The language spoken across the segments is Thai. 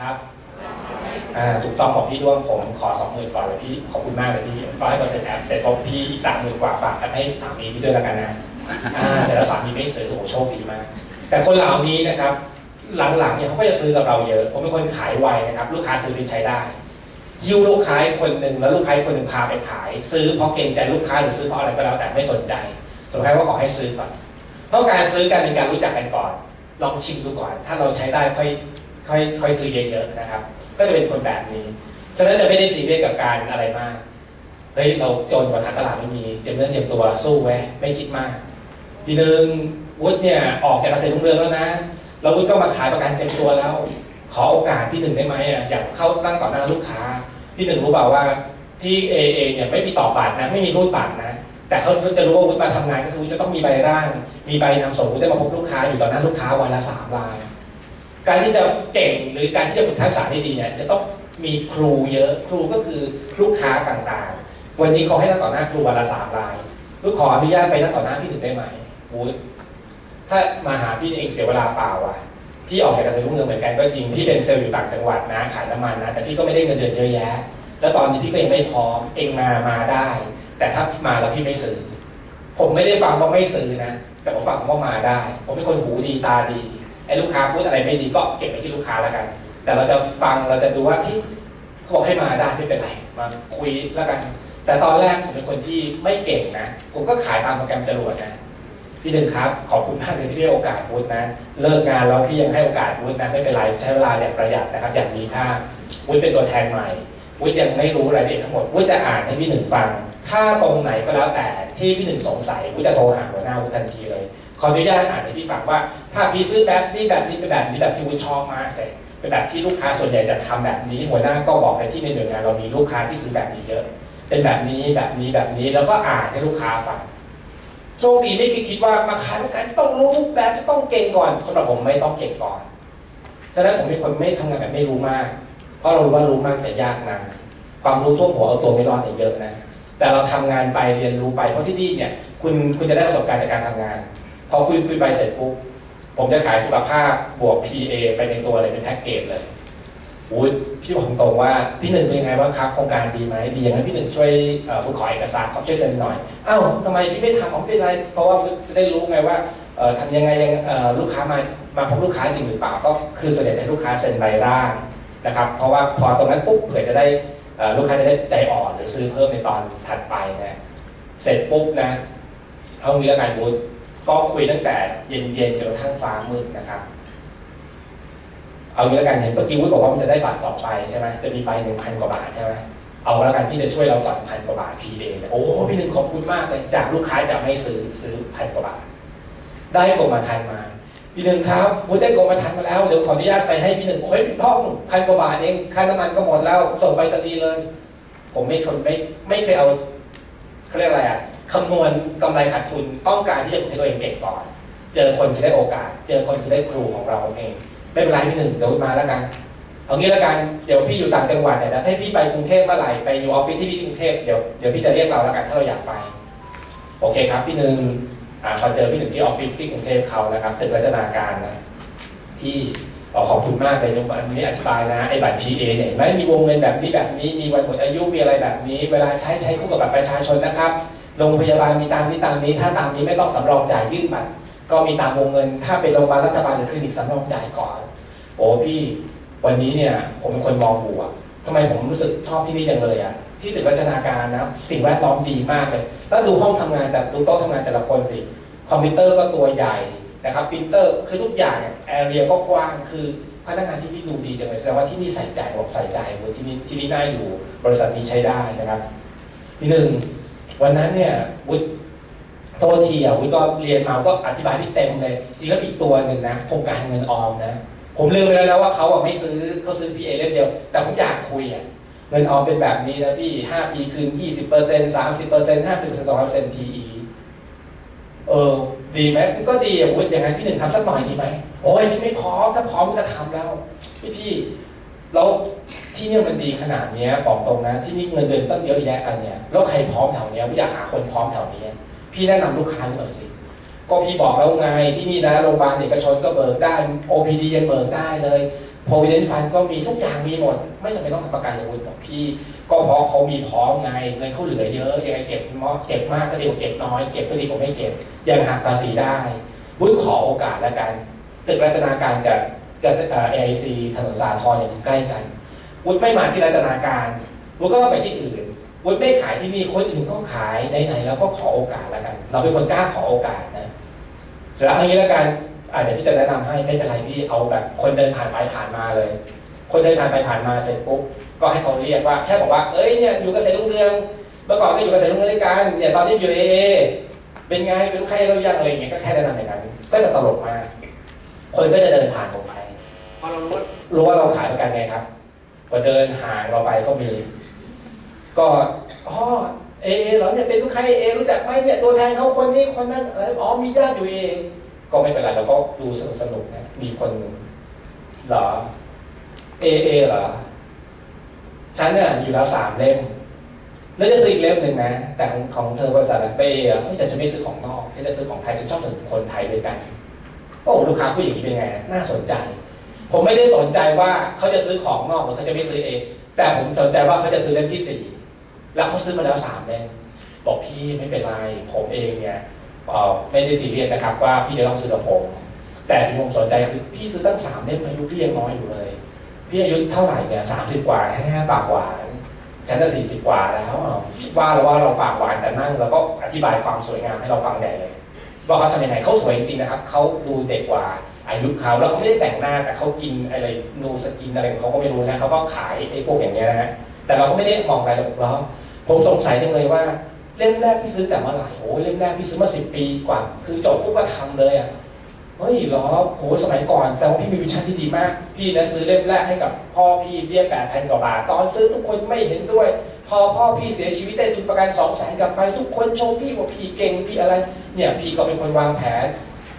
ครับถูกต้องบอกพี่ด้วงผมขอสองหมื่นก่อนเลยพี่ขอบคุณมากเลยพี่ร้อยเปอร์เซ็นต์แอปเสร็จปุ๊บพี่อีกสามหมื่นกว่าฝากให้สามีพี่ด้วยแล้วกันนะเสร็จแล้วสามีไม่ซื้อโอ้โชคดีมาก แต่คนเหล่านี้นะครับ หลังๆเนี่ยเขาก็จะซื้อกับเราเยอะ ผมเป็นคนขายไวนะครับ ลูกค้าซื้อไปใช้ได้ยิวลูกค้าคนหนึ่งแล้วลูกค้าคนหนึ่งพาไปขาย ซื้อเพราะเกรงใจลูกค้าหรือซื้อเพราะอะไรก็แล้วแต่ไม่สนใจสุดท้ายว่าขอให้ซื้อก่อนเพราะการซื้อกันเป็นการรู้จักกันก่อน ลองชิมดูก่อน ถ้าเราใช้ได้ค่อย ค่อยค่อยซื้อเยอะๆนะครับ ก็จะเป็นคนแบบนี้ฉะนั้นจะไม่ได้ซีเรียสกับการอะไรมากเฮ้ยเราจนกว่าทางตลาดไม่มีเจ็บเนื้อเจ็บตัวสู้ไว้ไม่คิดมากทีหนึ่งวุฒิเนี่ยออกจากเกษตรรุ่งเรืองแล้วนะเราวุฒิก็มาขายประกันเต็มตัวแล้ว ขอโอกาสพี่หนึ่งได้ไหมอะอยากเข้าตั้งต่อหน้าลูกค้าพี่หนึ่งรู้เปล่าว่าที่เอเอเนี่ยไม่มีต่อบัตรนะไม่มีรูดบัตรนะ แต่เขาจะรู้ว่าวุฒิมาทำงานก็คือจะต้องมีใบร่าง มีใบนำส่งวุฒิได้มาพบลูกค้าอยู่ต่อหน้าลูกค้าวันละสามราย การที่จะเก่งหรือการที่จะฝึกทักษะได้ดีเนี่ยจะต้องมีครูเยอะครูก็คือลูกค้าต่างๆ วันนี้เขาให้นั่งต่อหน้าครูวันละสามรายลูกขออนุญาตไปนั่งต่อหน้าพี่หนึ่งได้ไหมวุฒิถ้ามาหาพี่เองเสียเวลาเปล่าอะพี่ออกจากเกษตรรุ่งเรืองเหมือนกันก็จริงพี่เป็นเซลล์อยู่ต่างจังหวัดนะขายน้ำมันนะแต่พี่ก็ไม่ได้เงินเดือนเยอะแยะ แล้วตอนนี้พี่ก็ยังไม่พร้อมเองมามาได้ แต่ถ้ามาแล้วพี่ไม่ซื้อผมไม่ได้ฟังว่าไม่ซื้อนะแต่ผมฟังว่ามาได้ ผมเป็นคนหูดีตาดี ไอ้ลูกค้าพูดอะไรไม่ดีก็เก็บไปที่ลูกค้าแล้วกัน แต่เราจะฟังเราจะดูว่าพี่เขาบอกให้มาได้ไม่เป็นไรมาคุยแล้วกัน แต่ตอนแรกผมเป็นคนที่ไม่เก่งนะ ผมก็ขายตามโปรแกรมจรวดนะพี่หนึ่งครับ ขอบคุณมากเลยที่ให้โอกาสพุทธนะ เลิกงานแล้วพี่ยังให้โอกาสพุทธนะไม่เป็นไรใช้เวลาอย่างประหยัดนะครับ อย่างมีค่าวุฒิเป็นตัวแทนใหม่วุฒิยังไม่รู้รายละเอียดทั้งหมดวุฒิจะอ่านให้พี่หนึ่งฟัง ถ้าตรงไหนก็แล้วแต่ที่พี่หนึ่งสงสัยวุฒิจะโทรหาหัวหน้าวุฒิทันทีเลย ขออนุญาตอ่านให้พี่ฟังว่า ถ้าพี่ซื้อแบบนี้แบบนี้เป็นแบบนี้แบบที่วิชอบมากเลยเป็นแบบที่ลูกค้าส่วนใหญ่จะทำแบบนี้ หัวหน้าก็บอกไปที่ในหน่วยงานเรามีลูกค้าที่ซื้อแบบนี้เยอะ เป็นแบบนี้แบบนี้แบบนี้แล้วก็อ่านให้ลูกค้าฟังโชคดีไม่คิดคิดว่ามาขายกันต้องรู้ทุกแบบจะต้องเก่งก่อนสำหรับผมไม่ต้องเก่งก่อนฉะนั้นผมเป็นคนไม่ทำงานแบบไม่รู้มาก เพราะเรารู้ว่ารู้มากจะยากนะความรู้ท่วมหัวเอาตัวไม่รอดเยเยอะนะ แต่เราทำงานไปเรียนรู้ไปเพราะที่นี่เนี่ยคุณคุณจะได้ประสบการณ์จากการทำงาน พอคุยคุยไปเสร็จปุ๊บผมจะขายสุขภาพบวก PA ไปในตัวเลยเป็นแพ็กเกจเลยอุ้ยพี่บอกตรงว่าพี่หนึ่งเป็นยังไงบ้างครับโครงการดีไหมดีอย่างนั้นพี่หนึ่งช่วยเอ่อผมขอเอกสารเขาช่วยเซ็นหน่อยอ้าวทำไมพี่ไม่ทำผมเป็นไร เพราะว่าจะได้รู้ไงว่าทำยังไงยังลูกค้ามามาพบลูกค้าจริงหรือเปล่าก็คือส่วนใหญ่จะลูกค้าเซ็นใบร่างนะครับเพราะว่าพอตรงนั้นปุ๊บเผื่อจะได้ลูกค้าจะได้ใจอ่อนหรือซื้อเพิ่มในตอนถัดไปนะเสร็จปุ๊บนะเอางี้แล้วกันบูธ ก็คุยตั้งแต่เย็นๆจนกระทั่งฟ้ามืดนะครับ เอางี้แล้วกันเห็นเมื่อกี้วุฒิบอกว่ามันจะได้บัตรสองใบใช่ไหมจะมีใบหนึ่งพันกว่าบาทใช่ไหมเอาแล้วกันพี่จะช่วยเราก่อนพันกว่าบาทพีเองโอ้พี่หนึ่งขอบคุณมากเลยจากลูกค้าจะไม่ซื้อซื้อพันกว่าบาทได้กรมธรรม์มาพี่หนึ่งครับวุฒิได้กรมธรรม์มาแล้วเดี๋ยวขออนุญาตไปให้พี่หนึ่งโอ้ยพี่พ่องพันกว่าบาทเองค่าน้ำมันก็หมดแล้วส่งไปสนีเลย ผมไม่ทนไม่ไม่เคยเอาเขาเรียกอะไรอะ คำนวณกำไรขาดทุนต้องการที่จะฝึกให้ตัวเองเก่งก่อน เจอคนที่ได้โอกาส เจอคนที่ได้ครูของเราเองไม่เป็นไรพี่หนึ่งเดี๋ยวมาแล้วกันเอางี้แล้วกันเดี๋ยวพี่อยู่ต่างจังหวัดเนี่ยนะถ้าพี่ไปกรุงเทพเมื่อไหร่ไปอยู่ออฟฟิศที่พี่กรุงเทพเดี๋ยวเดี๋ยวพี่จะเรียกเราแล้วกันถ้าเราอยากไป โอเคครับพี่หนึ่งอ่าพอเจอพี่หนึ่งที่ออฟฟิศที่กรุงเทพเขานะครับตึกรัชนาการนะพี่ขอขอบคุณมากเลยวันนี้อธิบายนะไอ้บัตร PA เนี่ยเห็นไม่มีวงเงินแบบนี้แบบนี้มีวันหมดอายุมีอะไรแบบนี้ เวลาใช้ใช้คู่กับบัตรประชาชนนะครับ โรงพยาบาลมีตามนี้ตามนี้ ถ้าตามนี้ไม่ต้องสำรองจ่ายยื่นบัตรก็มีตามวงเงิน ถ้าเป็นโรงพยาบาลรัฐบาลหรือคลินิกสำรองจ่ายก่อน โอ้พี่วันนี้เนี่ยผมเป็นคนมองบวกทำไมผมรู้สึกชอบที่นี่จังเลยอะที่ตึกรัชนาการนะสิ่งแวดล้อมดีมากเลยแล้วดูห้องทำงานแต่ดูโต๊ะทำงานแต่ละคนสิคอมพิวเตอร์ก็ตัวใหญ่นะครับปรินเตอร์คือทุกอย่าง area ก็กว้างคือพนักงานที่นี่ดูดีจังเลยแสดงว่าที่นี่ใส่ใจบอกใส่ใจที่นี่ที่นี่น่าอยู่บริษัทนี้ใช้ได้นะครับที่หนึ่ง วันนั้นเนี่ยวุฒิโทษทีอะวุฒิก็เรียนมาก็อธิบายที่เต็มเลย จริงแล้วอีกตัวหนึ่งนะโครงการเงินออมนะ ผมลืมไปแล้วนะว่าเขาอะไม่ซื้อเขาซื้อ PA เล่มเดียว แต่ผมอยากคุยอะเงินออมเป็นแบบนี้นะพี่5ปีคืน20% 30% 50% 200% TE เออดีไหมก็ดีอะวุฒิอย่างนั้นพี่หนึ่งทำสักหน่อยดีไหมโอ้ยพี่ไม่พร้อมถ้าพร้อมก็จะทำแล้ว พี่พี่แล้ว ที่เนี่ยมันดีขนาดเนี้ยบอกตรงนะ ที่นี่เงินเดือนตั้งเยอะแยะกันเนี่ยแล้วใครพร้อมแถวเนี้ยพี่อยากหาคนพร้อมแถวนี้ พี่แนะนำลูกค้าหน่อยสิก็พี่บอกแล้วไงที่นี่นะโรงพยาบาลเอกชนก็เบิกได้ OPD ยังเบิกได้เลย provident fund ก็มีทุกอย่างมีหมด ไม่จำเป็นต้องทำประกันเลยวุฒิบอกพี่ ก็เพราะเขามีพร้อมไงเงินเขาเหลือเยอะยังไงเก็บมากเก็บมากก็ดีกว่าเก็บน้อยเก็บก็ดีกว่าไม่เก็บยังหักภาษีได้วุฒิขอโอกาสแล้วกันตึกรัชนาการกับกับเอ่อ AIC ถนนสาทรเนี่ยอยู่ใกล้กัน วุฒิไม่มาที่รัชนาการวุฒิก็ต้องไปที่อื่นวุฒิไม่ขายที่นี่คนอื่นก็ขายไหนๆเราก็ขอโอกาสแล้วกัน เราเป็นคนกล้าขอโอกาสนะเสร็จแล้วอย่างนี้แล้วกันอ่าเดี๋ยวพี่จะแนะนำให้ไม่เป็นไรพี่เอาแบบคนเดินผ่านไปผ่านมาเลย คนเดินผ่านไปผ่านมาเสร็จปุ๊บก็ให้เขาเรียกว่าแค่บอกว่าเอ้ยเนี่ยอยู่เกษตรรุ่งเรืองเมื่อก่อนก็อยู่เกษตรรุ่งเรืองด้วยกันเนี่ยตอนนี้อยู่เอเป็นไงเป็นลูกใครเรายังอะไรอย่างเงี้ยก็แค่แนะนำอย่างนั้นก็จะตลกมากคนก็จะเดินผ่านผมไปพอเรารู้ว่ารู้ว่าเราขายประกันไงครับ พอเดินห่างเราไปก็มี ก็อ๋อเอเอเหรอเนี่ยเป็นลูกค้าเอรู้จักไหมเนี่ยตัวแทนเขาคนนี้คนนั้นอะไรอ๋อมีญาติอยู่เอก็ไม่เป็นไรเราก็ดูสนุกสนุกนะมีคนหนึ่งเหรอเอเอเหรอฉันเนี่ยอยู่แล้วสามเล่มแล้วจะซื้ออีกเล่มหนึ่งนะ แต่ของของเธอบริษัทอะไปเอไม่ฉันจะไม่ซื้อของนอกฉันจะซื้อของไทยฉันชอบถึงคนไทยด้วยกันโอ้ลูกค้าผู้หญิงนี้เป็นไง น่าสนใจ ผมไม่ได้สนใจว่าเขาจะซื้อของนอกหรือเขาจะไม่ซื้อเอง แต่ผมสนใจว่าเขาจะซื้อเล่มที่สี่แล้วเขาซื้อมาแล้วสามเล่มบอกพี่ไม่เป็นไรผมเองเนี่ยไม่ได้ซีเรียสนะครับว่าพี่จะต้องซื้อกับผมแต่สิ่งที่ผมสนใจคือพี่ซื้อตั้งสามเล่มอายุพี่ยังน้อยอยู่เลย พี่อายุเท่าไหร่เนี่ยสามสิบกว่าแค่ปากหวานฉันจะสี่สิบกว่าแล้วว่าเราว่าเราปากหวานแต่นั่งแล้วก็อธิบายความสวยงามให้เราฟังใหญ่เลยว่าเขาทำยังไงเขาสวยจริงๆนะครับเขาดูเด็กกว่า อายุเขาแล้วเขาไม่ได้แต่งหน้าแต่เขากินอะไรนูสกินอะไรของเขาก็ไม่รู้นะเขาก็ขายไอ้พวกอย่างเงี้ยนะฮะแต่เราก็ไม่ได้มองรายละเอียดเราผมสงสัยจังเลยว่าเล่มแรกพี่ซื้อแต่เมื่อไหร่โอ้ยเล่มแรกพี่ซื้อมาสิบปีกว่า คือจบปุ๊บก็ทำเลยอะเฮ้ยหรอโหสมัยก่อนแสดงว่าพี่มีวิชั่นที่ดีมาก พี่นะซื้อเล่มแรกให้กับพ่อพี่เบี้ยแปดพันกว่าบาท ตอนซื้อทุกคนไม่เห็นด้วย พอพ่อพี่เสียชีวิตได้ทุนประกันสองแสนกลับไป ทุกคนชมพี่ว่าพี่เก่งพี่อะไร เนี่ยพี่ก็เป็นคนวางแผน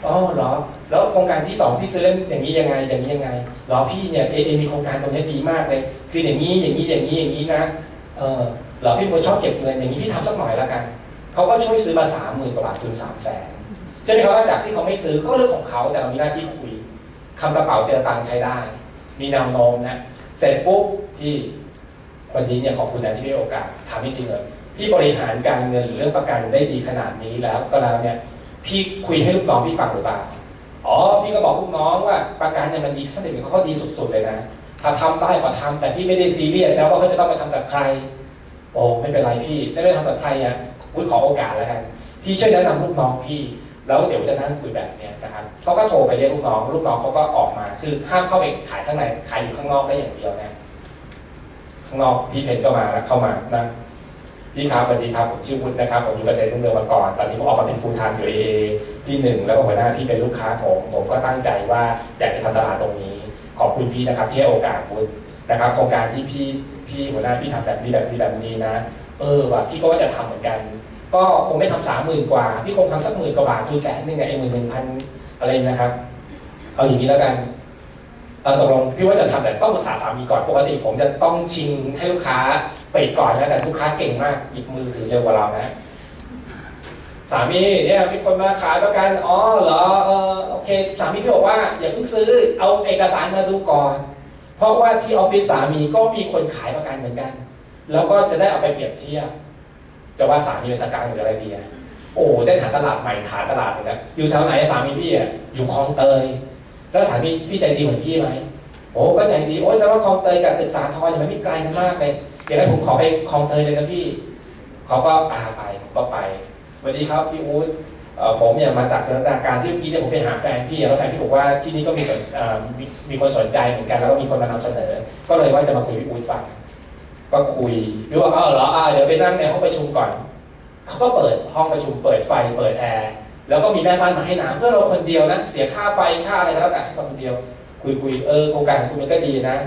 อ๋อเหรอ แล้วโครงการที่สองพี่ซื้อเล่มอย่างนี้ยังไงอย่างนี้ยังไงเหรอพี่เนี่ยเอเอมีโครงการตรงนี้ดีมากเลย คืออย่างนี้อย่างนี้อย่างนี้อย่างนี้นะเออเหรอพี่เป็นคนชอบเก็บเงินอย่างนี้พี่ทำสักหน่อยล้วกันเขาก็ช่วยซื้อมาสามหมื่นกว่าบาททุนสามแสนใช่ไหมครับว่าจากที่เขาไม่ซื้อก็เรื่องของเขาแต่เรามีหน้าที่คุยคำกระเป๋าเจอตังค์ใช้ได้ มีแนวโน้มนะเสร็จปุ๊บพี่วันนี้เนี่ยขอบคุณนะที่ให้โอกาสถามจริงๆเลยพี่บริหารการเงินหรือเรื่องประกันได้ดีขนาดนี้แล้วก็แล้วเนี่ยพี่คุยให้ลูกน้องพี่ฟังหรือเปล่า อ๋อพี่ก็บอกลูกน้องว่าประกันเนี่ยมันดีสถิติเขาดีสุดๆเลยนะ ถ้าทำได้ก็ทำแต่พี่ไม่ได้ซีเรียสแล้วว่าเขาจะต้องไปทำกับใคร โอ้ไม่เป็นไรพี่ไม่ได้ทำกับใครอะอุ้ยขอโอกาสแล้วกันพี่ช่วยแนะนำลูกน้องพี่แล้วเดี๋ยวจะนั่งคุยแบบเนี้ยนะครับเขาก็โทรไปเรียกลูกน้อง ลูกน้องเขาก็ออกมา คือห้ามเข้าไปขายข้างในขายอยู่ข้างนอกได้อย่างเดียวนะข้างนอกพี่เพนก็มาแล้วเข้ามานะ พี่ครับสวัสดีครับผมชื่อวุฒินะครับผมอยู่เกษตรรุ่งเรืองมาก่อนตอนนี้ผมออกมาเป็นฟูลไทม์อยู่เอพี่หนึ่งแล้วก็หัวหน้าพี่เป็นลูกค้าผมผมก็ตั้งใจว่าอยากจะทำตลาดตรงนี้ ขอบคุณพี่นะครับที่ให้โอกาสวุฒินะครับโครงการที่พี่พี่หัวหน้าพี่ทำแบบนี้แบบนี้แบบนี้นะ เออว่ะพี่ก็ว่าจะทำเหมือนกัน ก็คงไม่ทำสามหมื่นกว่า พี่คงทำสักหมื่นกว่าบาททุนแสนหนึ่งไงไอ้หมื่นหนึ่งพันอะไรนะครับ เอาอย่างนี้แล้วกัน ตกลงพี่ว่าจะทำแต่ต้องปรึกษาสามีก่อนปกติผมจะต้องชิงให้ลูกค้าไปก่อนนะแต่ลูกค้าเก่งมากหยิบมือถือเร็วกว่าเรานะสามีเนี่ยมีคนมาขายประกันอ๋อเหรอเออโอเค สามีพี่บอกว่าอย่าเพิ่งซื้อเอาเอกสารมาดูก่อน เพราะว่าที่ออฟฟิศสามีก็มีคนขายประกันเหมือนกัน แล้วก็จะได้เอาไปเปรียบเทียบจะว่าสามีเป็นสกังหรืออะไรดีอะโอ้ได้ฐานตลาดใหม่ฐานตลาดหนึ่งแล้วอยู่แถวไหนสามีพี่อะอยู่คลองเตย แล้วสามีพี่ใจดีเหมือนพี่ไหมโอ้ก็ใจดีโอ้ยแสดงว่าคลองเตยกับตึกสาทรเนี่ยมันไม่ไกลกันมากเลยเดี๋ยวให้ผมขอไปคลองเตยเลยนะพี่เขาก็อาไปผมก็ไปสวัสดีครับพี่อู๊ดผมเนี่ยมาจากสถานการณ์ที่เมื่อกี้เนี่ยผมไปหาแฟนพี่แล้วแฟนพี่บอกว่าที่นี่ก็มีสนมีคนสนใจเหมือนกันแล้วก็มีคนมานำเสนอ ก็เลยว่าจะมาคุยพี่อู๊ดฟังก็คุยพี่ว่าเอ้าวเหรอเดี๋ยวไปนั่งในห้องประชุมก่อนเขาก็เปิดห้องประชุมเปิดไฟเปิดแอร์ แล้วก็มีแม่บ้านมาให้น้ำเพื่อเราคนเดียวนะ เสียค่าไฟค่าอะไรก็แล้วแต่เราคนเดียว คุยคุยเออโครงการของคุณมันก็ดีนะ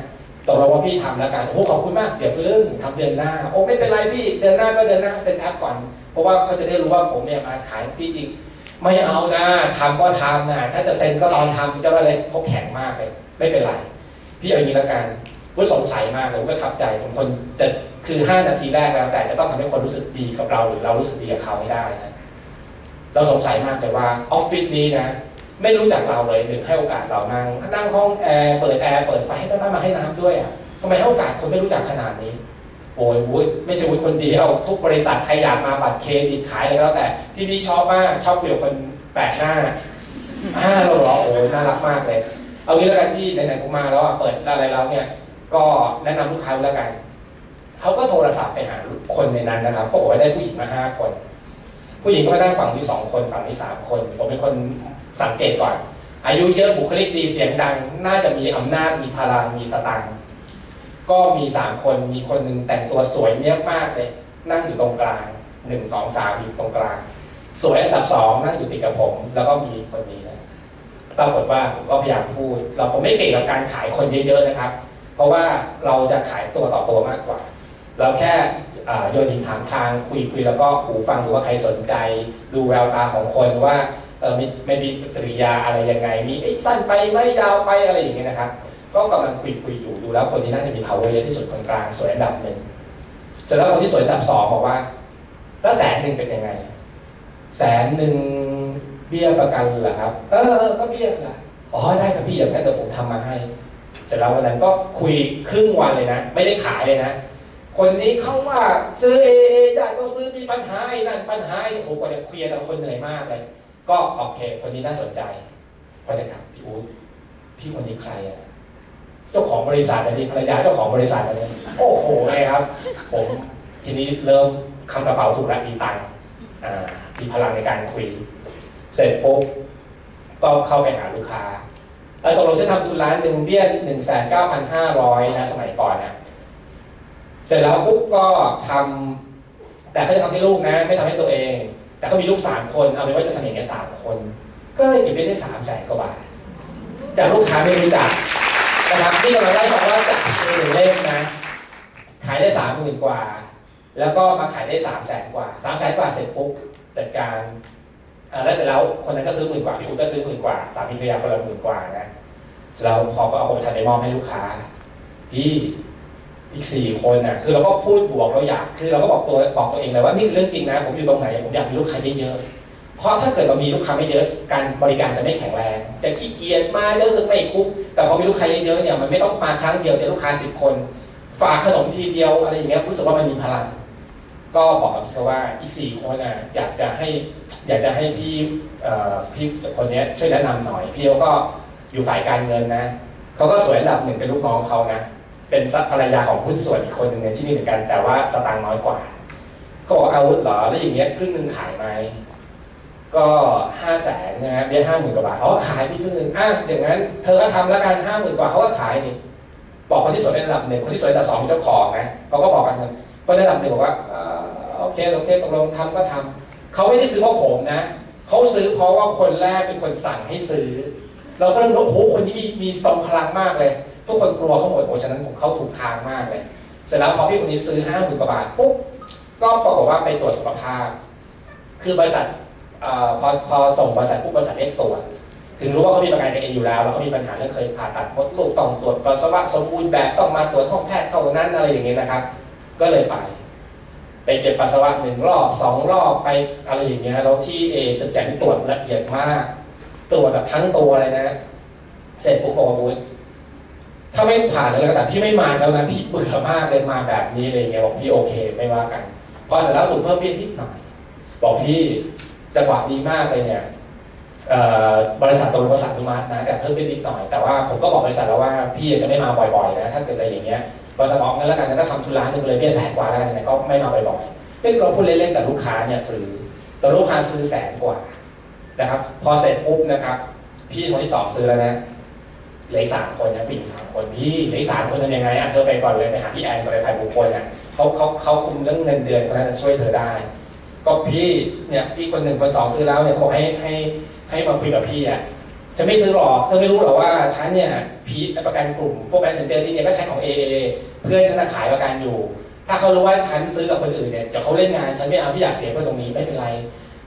ตกลงว่าพี่ทำแล้วกันโอ้ขอบคุณมากเดี๋ยวเพิ่งทำเดือนหน้าโอ้ไม่เป็นไรพี่เดือนหน้าก็เดือนหน้าเซ็นแอปก่อนเพราะว่าเขาจะได้รู้ว่าผมเนี่ยมาขายพี่จริงไม่เอานะทำก็ทำนะถ้าจะเซ็นก็ตอนทำจะว่าอะไรเขาแข็งมากเลยไม่เป็นไร พี่เอาอย่างนี้แล้วกันว่สงสัยมากเลยว่ขับใจผมคนจะคือ 5 นาทีแรกแล้วแต่จะต้องทำให้คนรู้สึกดีกับเราหรือเรารู้สึกดีกับเขาให้ได้นะ เราสงสัยมากเลยว่าออฟฟิศนี้นะ ไม่รู้จักเราเลยหนึ่งให้โอกาสเรานั่งนั่งห้องแอร์เปิดแอร์เปิดไฟให้แม่บ้านมาให้น้ำด้วยอะทำไมให้โอกาสคนไม่รู้จักขนาดนี้โอ้ยวุ้ยไม่ใช่วุ้ยคนเดียว ทุกบริษัทใครอยากมาบัตรเครดิตขายอะไรก็แล้วแต่ที่นี่ชอบมากชอบคุยกับคนแปลกหน้าอ่าเราเหรอโอ้ยน่ารักมากเลย เอางี้แล้วกันพี่ไหนๆผมมาแล้วอะเปิดอะไรแล้วเนี่ย ก็แนะนำลูกค้าแล้วกันเขาก็โทรศัพท์ไปหาคนในนั้นนะครับปรากว่าได้ผู้หญิงมาห้าคน ผู้หญิงก็มานั่งฝั่งที่สองคนฝั่งที่สามคน ผมเป็นคนสังเกตก่อน อายุเยอะบุคลิกดีเสียงดัง น่าจะมีอำนาจมีพลังมีสตังก็มีสามคนมีคนหนึ่งแต่งตัวสวยเนี้ยมากเลย นั่งอยู่ตรงกลางหนึ่งสองสามอยู่ตรงกลาง สวยอันดับสองนั่งอยู่ติดกับผม แล้วก็มีคนนี้นะปรากฏว่าผมก็พยายามพูด เราผมไม่เก่งกับการขายคนเยอะๆนะครับ เพราะว่าเราจะขายตัวต่อตัวมากกว่า เราแค่ โยนหินถามทางคุยคุยแล้วก็หูฟังดูว่าใครสนใจ ดูแววตาของคนว่าเออมีไม่มีปริยาอะไรยังไง มีสั้นไปไม่ยาวไปอะไรอย่างเงี้ยนะครับ ก็กำลังคุยคุยอยู่ดูแล้วคนนี้น่าจะมี power เยอะที่สุดคนกลางสวยอันดับหนึ่งเสร็จแล้วคนที่สวยอันดับสองบอกว่า แล้วแสนหนึ่งเป็นยังไง แสนหนึ่งเบี้ยประกันเหรอครับ เออก็เบี้ยค่ะอ๋อได้ครับพี่อย่างนั้นเดี๋ยวผมทำมาให้ เสร็จแล้ววันนั้นก็คุยครึ่งวันเลยนะ ไม่ได้ขายเลยนะ คนนี้เขาว่าซื้อเอเอได้ก็ซื้อมีปัญหาไอ้นั่นปัญหาไอ้โอ้โหกว่าจะเคลียร์แต่คนเหนื่อยมากเลย ก็โอเค คนนี้น่าสนใจก็จะถามพี่อู๊ดพี่คนนี้ใครอะเจ้าของบริษัทอะไรภรรยาเจ้าของบริษัทอะไรโอ้โหไงครับ ผมทีนี้เริ่มคำกระเป๋าถูกแล้วมีตังค์มีพลังในการคุย เสร็จปุ๊บก็เข้าไปหาลูกค้าเออตกลงฉันทำทุนร้านหนึ่งเบี้ยหนึ่งแสนเก้าพันห้าร้อยนะสมัยก่อนนะ เสร็จแล้วปุ๊บก็ทำแต่เขาจะทำให้ลูกนะ ไม่ทำให้ตัวเอง แต่เขามีลูกสามคนเอาเป็นว่าจะทำอย่างเงี้ยสามคน ก็เลยเก็บได้ได้สามแสนกว่าบาทจากลูกค้าไม่รู้จักนะครับที่เราได้บอกว่าจากหนึ่งเล่มนะขายได้สามหมื่นกว่า แล้วก็มาขายได้สามแสนกว่าสามแสนกว่าเสร็จปุ๊บจัดการแล้วเสร็จแล้วคนนั้นก็ซื้อหมื่นกว่าพี่อุ๊ดก็ซื้อหมื่นกว่าสามีภรรยาคนละหมื่นกว่านะเสร็จแล้วพอก็เอาโปรโมชั่นไปมอบให้ลูกค้าพี่ อีกสี่คนน่ะคือเราก็พูดบวกเราอยากคือเราก็บอกตัวบอกตัวเองเลยว่านี่คือเรื่องจริงนะ ผมอยู่ตรงไหนผมอยากมีลูกค้าเยอะๆเพราะถ้าเกิดเรามีลูกค้าไม่เยอะ การบริการจะไม่แข็งแรง จะขี้เกียจมาจะรู้สึกไม่คุ้มแต่พอมีลูกค้าเยอะๆเนี่ยมันไม่ต้องมาครั้งเดียวเจอลูกค้าสิบคน ฝากขนมทีเดียวอะไรอย่างเงี้ยรู้สึกว่ามันมีพลัง ก็บอกกับพี่เขาว่าอีกสี่คนอะอยากจะให้อยากจะให้พี่พี่คนนี้ช่วยแนะนำหน่อยพี่เขาก็อยู่ฝ่ายการเงินนะเขาก็สวยอันดับหนึ่งเป็นลูกน้องเขานะ เป็นภรรยาของหุ้นส่วนอีกคนหนึ่งในที่นี่เหมือนกัน แต่ว่าสตางค์น้อยกว่าเขาบอกอาวุธเหรอแล้วอย่างเงี้ยครึ่งหนึ่งขายไหมก็ห้าแสนนะฮะเบี้ยห้าหมื่นกว่าบาทอ๋อขายพี่ครึ่งหนึ่งอะอย่างนั้นเธอก็ทำแล้วกันห้าหมื่นกว่าเขาก็ขายนี่บอกคนที่สวยเป็นอันดับหนึ่งคนที่สวยอันดับสองเป็นเจ้าของนะเขาก็บอกกันคนอันดับหนึ่งบอกว่าโอเคโอเคตกลงทำก็ทำเขาไม่ได้ซื้อเพราะผมนะเขาซื้อเพราะว่าคนแรกเป็นคนสั่งให้ซื้อ เราก็เริ่มรู้โอ้โหคนนี้มีมีทรงพลังมากเลย ทุกคนกลัวเขาหมดโอ้ฉะนั้นเขาถูกทางมากเลย เสร็จแล้วพอพี่คนนี้ซื้อห้าหมื่นกว่าบาทปุ๊บก็ปรากฏว่าไปตรวจสุขภาพ คือบริษัทอพอพอส่งบริษัทปุ๊บบริษัทเรียกตรวจถึงรู้ว่าเขามีประกันเองอยู่แล้วแล้วเขามีปัญหาเรื่องเคยผ่าตัดมดลูกต้องตรวจปัสสาวะสมบูรณ์แบบต้องมาตรวจห้องแพทย์เท่านั้นอะไรอย่างเงี้ยนะครับ ก็เลยไป ไปเก็บปัสสาวะหนึ่งรอบสองรอบไปอะไรอย่างเงี้ยแล้วที่เอตึกแต่งตรวจละเอียดมาก ตรวจแบบทั้งตัวเลยนะ เสร็จปุ๊บบอกว่าบุญ ถ้าไม่ผ่านอะไรก็แต่พี่ไม่มาแล้วนะพี่เบื่อมากเลยมาแบบนี้อะไรเงี้ยบอกพี่โอเคไม่ว่ากัน พอเสร็จแล้วถูกเพิ่มเบี้ยนิดหน่อยบอกพี่จังหวะดีมากเลยเนี่ยบริษัทตรงบริษัทอนุมัตินะแต่เพิ่มไปนิดหน่อยแต่ว่าผมก็บอกบริษัทแล้วว่าพี่จะไม่มาบ่อยๆนะถ้าเกิดอะไรอย่างเงี้ยบริษัทบอกงั้นแล้วกันงั้นก็ทำธุระหนึ่งเลยเบี้ยแสนกว่าแล้วกันก็ไม่มาบ่อยๆเป็นเราพูดเล่นๆแต่ลูกค้าเนี่ยซื้อแต่ลูกค้าซื้อแสนกว่านะครับ พอเสร็จปุ๊บนะครับ พี่คนที่สองซื้อแล้วนะ เหลือสามคนนะผู้หญิงสามคนพี่เหลือสามคนทำยังไงอะเธอไปก่อนเลยไปหาพี่แอนบริษัทบุคคลอะเขาเขาเขาคุมเรื่องเงินเดือนเขาน่าจะช่วยเธอได้ ก็พี่เนี่ยพี่คนหนึ่งคนสองซื้อแล้วเนี่ยเขาให้ให้ให้มาคุยกับพี่อะฉันไม่ซื้อหรอกเธอไม่รู้หรอกว่าฉันเนี่ยพีประกันกลุ่มพวกแบงค์เซนเจอร์ที่เนี่ยก็ใช้ของ AA เพื่อนฉันน่ะขายประกันอยู่ ถ้าเขารู้ว่าฉันซื้อกับคนอื่นเนี่ยจะเขาเล่นงานฉันไม่เอาพี่อยากเสียเพื่อนตรงนี้ไม่เป็นไร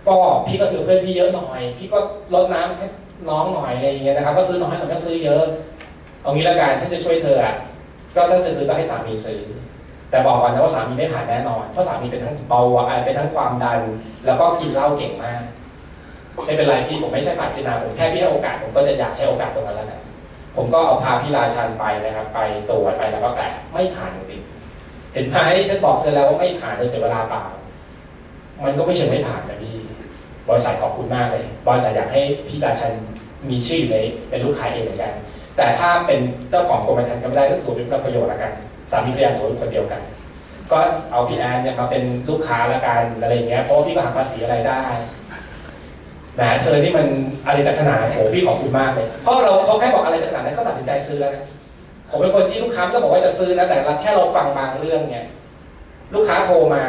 ก็พี่ก็ซื้อเพื่อนพี่เยอะหน่อย พี่ก็ลดน้ำ น้องหน่อยอะไรอย่างเงี้ยนะครับ ก็ซื้อน้อยแต่ไม่ต้องซื้อเยอะ เอางี้ละกันถ้าจะช่วยเธออะก็ถ้าจะซื้อก็ให้สามีซื้อ แต่บอกก่อนนะว่าสามีไม่ผ่านแน่นอนเพราะสามีเป็นทั้งเบาหวานเป็นทั้งความดัน แล้วก็กินเหล้าเก่งมากไม่เป็นไรพี่ผมไม่ใช่ฝ่ายพิจารณาผมแค่พี่ให้โอกาสผมก็จะอยากใช้โอกาสตรงนั้นแล้วนะผมก็เอาพาพี่ราชันไปนะครับ ไปตรวจไปแล้วก็แต่ไม่ผ่านจริงเห็นไหมฉันบอกเธอแล้วว่าไม่ผ่านเธอเสียเวลาเปล่า มันก็ไม่เชิงไม่ผ่านนะพี่ บริษัทขอบคุณมากเลย บริษัทอยากให้พี่ราชันมีชื่ออยู่ในเป็นลูกค้าเองเหมือนกัน แต่ถ้าเป็นเจ้าของกรมธรรม์ก็ไม่ได้ก็ถือเป็นประโยชน์ละกัน สามีภรรยาถือเป็นคนเดียวกัน ก็เอาพี่แอนเนี่ยมาเป็นลูกค้าละกันอะไรเงี้ยเพราะพี่ก็หักภาษีอะไรได้แหมเธอที่มันอะไรจะขนาดโหพี่ขอบคุณมากเลย เพราะเราเขาแค่บอกอะไรจะขนาดนั้นก็ตัดสินใจซื้อแล้วนะผมเป็นคนที่ลูกค้าก็บอกว่าจะซื้อนะแต่เราแค่เราฟังบางเรื่องเนี่ย ลูกค้าโทรมา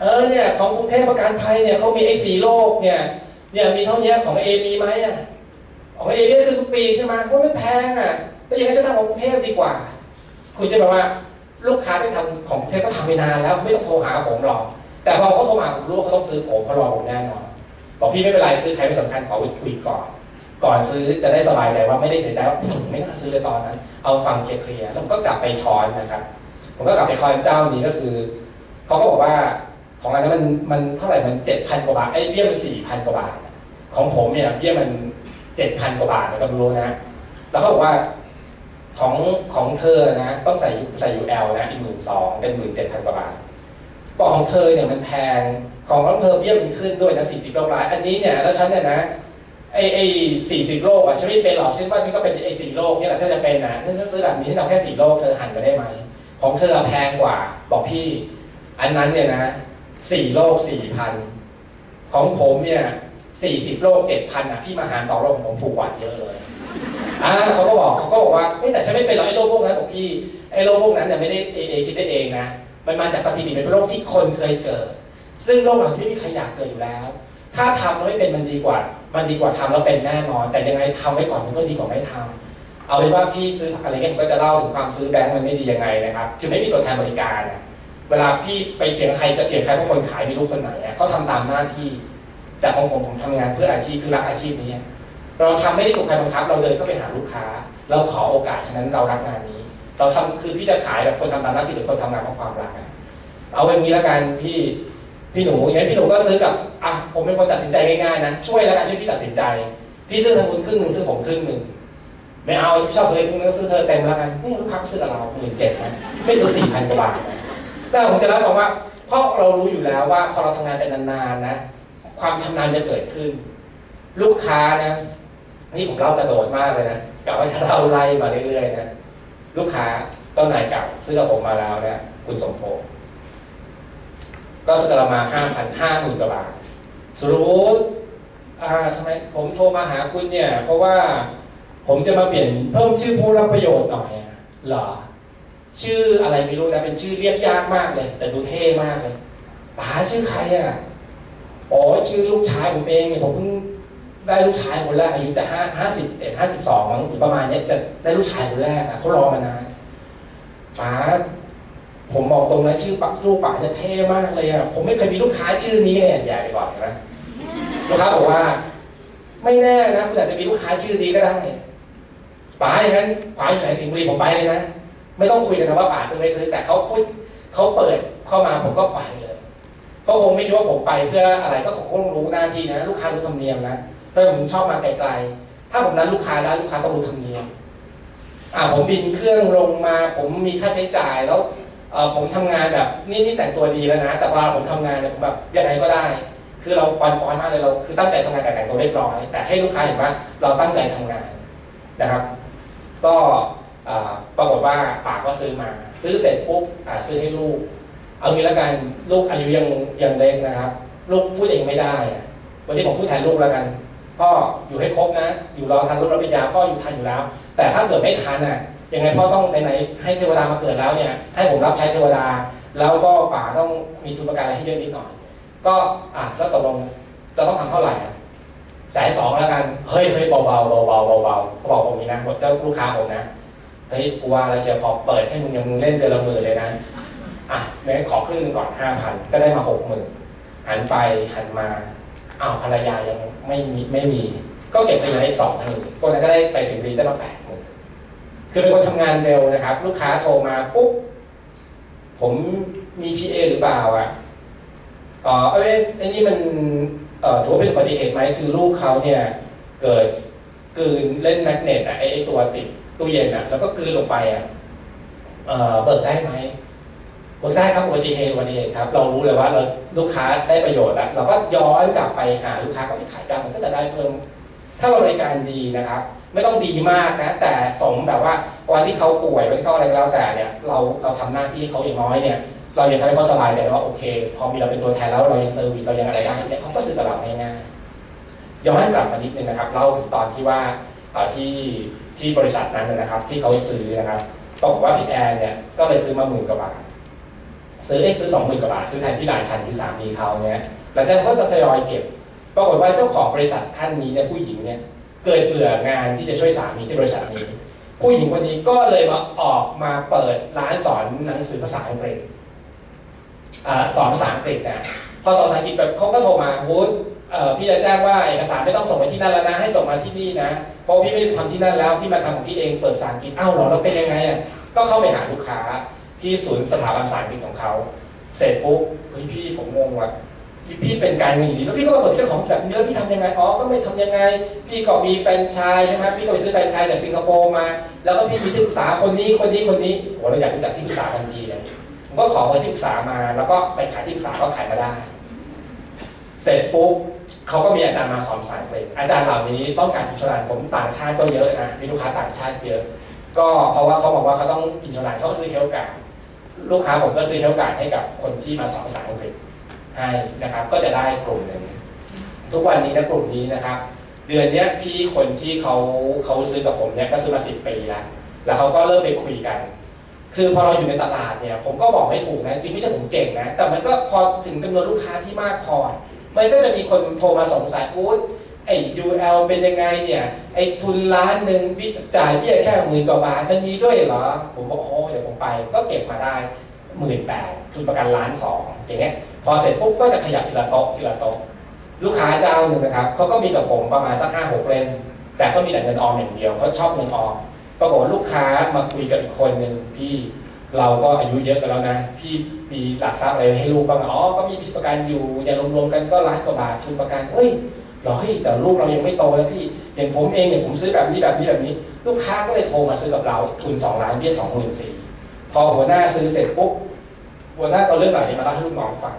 เออเนี่ยของกรุงเทพประกันภัยเนี่ยเขามีไอ้สีโลกเนี่ยเนี่ยมีเท่านี้ของเอมีไหมอะของเอนี่คือทุกปีใช่ไหมว่ามันแพงอะแล้วอย่างนั้นฉันทำของกรุงเทพดีกว่า คุณจะแบบว่าลูกค้าที่ทำของกรุงเทพก็ทำไปนานแล้วเขาไม่ต้องโทรหาผมหรอกแต่พอเขาโทรมาผมรู้เขาต้องซื้อผมเขารอผมแน่นอนบอกพี่ไม่เป็นไรซื้อใครไม่สำคัญขอคุยก่อน ก่อนซื้อจะได้สบายใจว่าไม่ได้เสียใจว่าไม่น่าซื้อเลยตอนนั้น เอาฟังเคลียร์แล้วผมก็กลับไปช้อนนะครับ ผมก็กลับไปคอยเจ้านี้ก็คือเขาก็บอกว่า ของอันนั้นมันมันเท่าไหร่มันเจ็ดพันกว่าบาทไอ้เบี้ยมันสี่พันกว่าบาท ของผมเนี่ยเบี้ยมันเจ็ดพันกว่าบาทก็ไม่รู้นะ แล้วเขาบอกว่าของของเธอนะ ต้องใส่ใส่ยูเอลนะอีกหมื่นสองเป็นหมื่นเจ็ดพันกว่าบาทบอกของเธอเนี่ยมันแพงของของเธอเบี้ยมันขึ้นด้วยนะสี่สิบโลกรายอันนี้เนี่ยแล้วฉันเนี่ยนะไอ้ไอ้สี่สิบโลกอะฉันไม่เป็นหรอกฉันว่าฉันก็เป็นไอ้สี่โลกนี่แหละถ้าจะเป็นนะถ้าฉันซื้อแบบนี้ฉันเอาแค่สี่โลกเธอหันไปได้ไหมของเธอแพงกว่า บอกพี่ อันนั้นเนี่ยนะ สี่โลกสี่พันของผมเนี่ยสี่สิบโลกเจ็ดพันอะพี่มาหารต่อโลกของผมถูกกว่าเยอะเลยอ่าเขาก็บอกเขาก็บอกว่าเฮ้ยแต่ฉันไม่เป็นหรอกไอ้โลกพวกนั้นบอกพี่ไอ้โลกพวกนั้นเนี่ยไม่ได้เอเอคิดได้เองนะมันมาจากสถิติเป็นโรคที่คนเคยเกิด ซึ่งโรคเหล่านี้ไม่มีใครอยากเกิดอยู่แล้ว ถ้าทำแล้วไม่เป็นมันดีกว่า มันดีกว่าทำแล้วเป็นแน่นอน แต่ยังไงทำไว้ก่อนมันก็ดีกว่าไม่ทำเอาเป็นว่าพี่ซื้ออะไรเงี้ยผมก็จะเล่าถึงความซื้อแบงก์มันไม่ดียังไงนะครับ คือไม่มีตัวแทนบริการนะ เวลาพี่ไปเถียงใครจะเถียงใครเพราะคนขายไม่รู้คนไหนเขาทำตามหน้าที่ แต่ของผมผมทำงานเพื่ออาชีพคือรักอาชีพนี้เราทำไม่ได้ถูกใครบังคับ เราเดินเข้าไปหาลูกค้า เราขอโอกาสฉะนั้นเรารักงานนี้ เราทำคือพี่จะขายแบบคนทำตามหน้าที่หรือคนทำงานเพราะความรักเอาเป็นนี้ละกันพี่พี่หนูอย่างนี้พี่หนูก็ซื้อกับอะผมเป็นคนตัดสินใจง่ายๆนะช่วยแล้วกันช่วยพี่ตัดสินใจพี่ซื้อทางคุณครึ่งหนึ่งซื้อผมครึ่งหนึ่งไม่เอาชอบเธอครึ่งนึงซื้อเธอเต็มแล้วกันนี่ลูกค้าซื้อกับเราหมื่นเจ็ดนะไม่ซื้อสี่พันกว่าบาท แต่ผมจะเล่าให้ฟังว่าเพราะเรารู้อยู่แล้วว่าพอเราทำงานเป็นนานๆนะ ความชำนาญจะเกิดขึ้น ลูกค้านะนี่ผมเล่ากระโดดมากเลยนะกะว่าจะเล่าไล่มาเรื่อยๆนะลูกค้าเจ้านายเก่าซื้อกับผมมาแล้วนะคุณสมพงศ์ก็ซื้อกับเรามาห้าพันห้าหมื่นกว่าบาทสรุปอ่าทำไมผมโทรมาหาคุณเนี่ย เพราะว่าผมจะมาเปลี่ยนเพิ่มชื่อผู้รับประโยชน์หน่อยเหรอ ชื่ออะไรไม่รู้นะเป็นชื่อเรียกยากมากเลย แต่ดูเท่มากเลยป๋าชื่อใครอะอ๋อชื่อลูกชายผมเองเนี่ยผมเพิ่งได้ลูกชายคนแรกอายุจะห้าห้าสิบเอ็ดห้าสิบสองหรือประมาณเนี้ยจะได้ลูกชายคนแรกอะเขารอมานานป๋าผมบอกตรงนะชื่อปักลูกป๋าจะเท่มากเลยอะผมไม่เคยมีลูกค้าชื่อนี้เลยใหญ่ไปก่อนนะลูกค้าบอกว่า ไม่แน่นะคุณอาจจะมีลูกค้าชื่อนี้ก็ได้ป๋าอย่างนั้นป๋าอยู่ไหนสิงห์บุรีผมไปเลยนะ ไม่ต้องคุยกันนะว่าป่าซื้อไม่ซื้อแต่เขาพูดเขาเปิดเข้ามาผมก็ไปเลยก็คงไม่คิดว่าผมไปเพื่ออะไรก็คงรู้หน้าที่นะลูกค้ารู้ธรรมเนียมนะถ้าผมชอบมาไกลๆถ้าผมนัดลูกค้าแล้วลูกค้าต้องรู้ธรรมเนียมอ่าผมบินเครื่องลงมา ผมมีค่าใช้จ่ายแล้วเออผมทำงานแบบนี่นี่แต่งตัวดีแล้วนะ แต่เวลาผมทำงานเนี่ยผมแบบยังไงก็ได้ คือเราปอนปอนมากเลยเราคือตั้งใจทำงานแต่แต่งตัวเรียบร้อย แต่ให้ลูกค้าเห็นว่าเราตั้งใจทำงานนะครับ ก็ ปรากฏว่าป่าก็ซื้อมา ซื้อเสร็จปุ๊บซื้อให้ลูก เอางี้แล้วกันลูกอายุยังยังเล็กนะครับ ลูกพูดเองไม่ได้ วันนี้ผมพูดแทนลูกแล้วกันพ่ออยู่ให้ครบนะ อยู่รอทันลูกรับปริญญาพ่ออยู่ทันอยู่แล้ว แต่ถ้าเกิดไม่ทันอะยังไงพ่อต้องไหนให้เทวดามาเกิดแล้วเนี่ย ให้ผมรับใช้เทวดา แล้วก็ป่าต้องมีทุปกันอะไรให้เยอะนิดหน่อย ก็อะก็ตกลงจะต้องทำเท่าไหร่แสนสองแล้วกัน เฮ้ยเฮ้ยเบาๆเบาๆเบาเบาบอกผมนี้นะเจ้าลูกค้าผมนะ เฮ้ยกูว่าแล้วเชียร์พอเปิดให้มึงยังมึงเล่นเดือนละหมื่นเลยนะอะแม่ขอครึ่งนึงก่อนห้าพันก็ได้มาหกหมื่นหันไปหันมาอ้าวภรรยายังไม่มีไม่มี ก็เก็บไปเหลืออีกสองหมื่นคนนั้นก็ได้ไปสิงห์บุรีได้มาแปดหมื่นคือเป็นคนทำงานเร็วนะครับ ลูกค้าโทรมาปุ๊บผมมีพีเอหรือเปล่าอะอ๋อเอ้ยไอ้นี่มันเอ่อถือเป็นอุบัติเหตุไหมคือลูกเขาเนี่ย เกิดกืนเล่นแมกเนตอะไอ้ตัวติด ตู้เย็นอะแล้วก็กลืนลงไปอะเอ่อเบิกได้ไหมเบิกได้ครับอุบัติเหตุอุบัติเหตุครับ เรารู้เลยว่าเราลูกค้าได้ประโยชน์แล้วเราก็ย้อนกลับไปหาลูกค้าก็ไปขายจ้างมันก็จะได้เพิ่ม ถ้าเราบริการดีนะครับ ไม่ต้องดีมากนะ แต่สมแบบว่าวันที่เขาป่วยวันที่เขาอะไรก็แล้วแต่เนี่ย เราเราทำหน้าที่เขาอย่างน้อยเนี่ยเรายังทำให้เขาสบายใจว่าโอเค พอมีเราเป็นตัวแทนแล้วเรายังเซอร์วิสเรายังอะไรได้เนี่ยเขาก็ซื้อกับเราง่ายๆย้อนกลับมานิดนึงนะครับเล่าถึงตอนที่ว่าที่ ที่บริษัทนั้นนะครับ ที่เขาซื้อนะครับปรากฏว่าพี่แอนเนี่ยก็เลยซื้อมาหมื่นกว่าบาทซื้อได้ซื้อสองหมื่นกว่าบาทซื้อแทนพี่หลานชันที่สามีเขาเนี่ยหลังจากนั้นก็จะทยอยเก็บปรากฏว่าเจ้าของบริษัทท่านนี้เนี่ยผู้หญิงเนี่ยเกิดเบื่องานที่จะช่วยสามีที่บริษัทนี้ ผู้หญิงคนนี้ก็เลยมาออกมาเปิดร้านสอนหนังสือภาษาอังกฤษอ่าสอนภาษาอังกฤษนะพอสอนภาษาอังกฤษแบบเขาก็โทรมาวูด พี่จะแจ้งว่าเอกสารไม่ต้องส่งไปที่นั่นแล้วนะให้ส่งมาที่นี่นะเพราะพี่ไม่ได้ทำที่นั่นแล้วพี่มาทำของพี่เองเปิดภาษาอังกฤษอ้าวหรอแล้วเป็นยังไงอะก็เข้าไปหาลูกค้าที่ศูนย์สถาบันภาษาอังกฤษของเขาเสร็จปุ๊บเฮ้ยพี่ผมงงว่ะพี่เป็นการเงินอย่างนี้แล้วพี่ก็มาเปิดเจ้าของแบบนี้แล้วพี่ทำยังไงอ๋อก็ไม่ทำยังไง พี่ก็มีแฟรนไชส์ใช่ไหมพี่ก็ไปซื้อแฟรนไชส์จากสิงคโปร์มา แล้วก็พี่มีที่ปรึกษาคนนี้คนนี้คนนี้โหเราอยากรู้จักที่ปรึกษาทันทีเลยผมก็ขอเบอร์ที่ปรึกษามา แล้วก็ไปขายที่ปรึกษาก็ขายมาได้ เสร็จปุ๊บ เขาก็มีอาจารย์มาสอนภาษาอังอาจารย์เหล่านี้ต้องการอินชรันผมต่างชาติก็เยอะนะมีลูกค้าต่างชาติเยอะ ก็เพราะว่าเขาบอกว่าเขาต้องอินชรันเขาก็ซื้อเฮลการ์ดลูกค้าผมก็ซื้อเฮลการ์ดให้กับคนที่มาสอนภาษาอังกฤษให้นะครับ ก็จะได้กลุ่มหนึ่งทุกวันนี้นะกลุ่มนี้นะครับ เดือนนี้พี่คนที่เขาเขาซื้อกับผมเนี่ยก็ซื้อมาสิบปีแล้วแล้วเขาก็เริ่มไปคุยกัน คือพอเราอยู่ในตลาดเนี่ย ผมก็บอกไม่ถูกนะจริงไม่ใช่ผมเก่งนะแต่มันก็พอถึงจำนวนลูกค้าที่มากพอ มันก็จะมีคนโทรมาสงสัยอู้ไอ้ UL เป็นยังไงเนี่ย ไอ้ทุนล้านหนึ่งพี่จ่ายพี่แค่หมื่นกว่าบาทมันมีด้วยเหรอ ผมบอกโอ้เดี๋ยวผมไป ก็เก็บมาได้หมื่นแปดทุนประกันล้านสองอย่างเงี้ยพอเสร็จปุ๊บก็จะขยับทีละโต๊ะทีละโต๊ะลูกค้าเจ้าหนึ่งนะครับเขาก็มีกับผมประมาณสักห้าหกเล่มแต่เขามีแต่เงินออมอย่างเดียวเขาชอบเงินออมปรากฏว่าลูกค้ามาคุยกับอีกคนหนึ่งพี่เราก็อายุเยอะกันแล้วนะ พี่ มีหลักทรัพย์อะไรให้ลูกบ้างอ๋อก็มีพิประกันอยู่อย่างรวมๆกันก็ล้านกว่าบาททุนประกันเฮ้ยหรอเฮ้ยแต่ลูกเรายังไม่โตแล้วพี่อย่างผมเองเนี่ยผมซื้อแบบนี้แบบนี้แบบนี้ ลูกค้าก็เลยโทรมาซื้อกับเราทุนสองล้านเบี้ยสองหมื่นสี่พอหัวหน้าซื้อเสร็จปุ๊บหัวหน้าเอาเรื่องแบบนี้มาเล่าให้ลูกน้องฟัง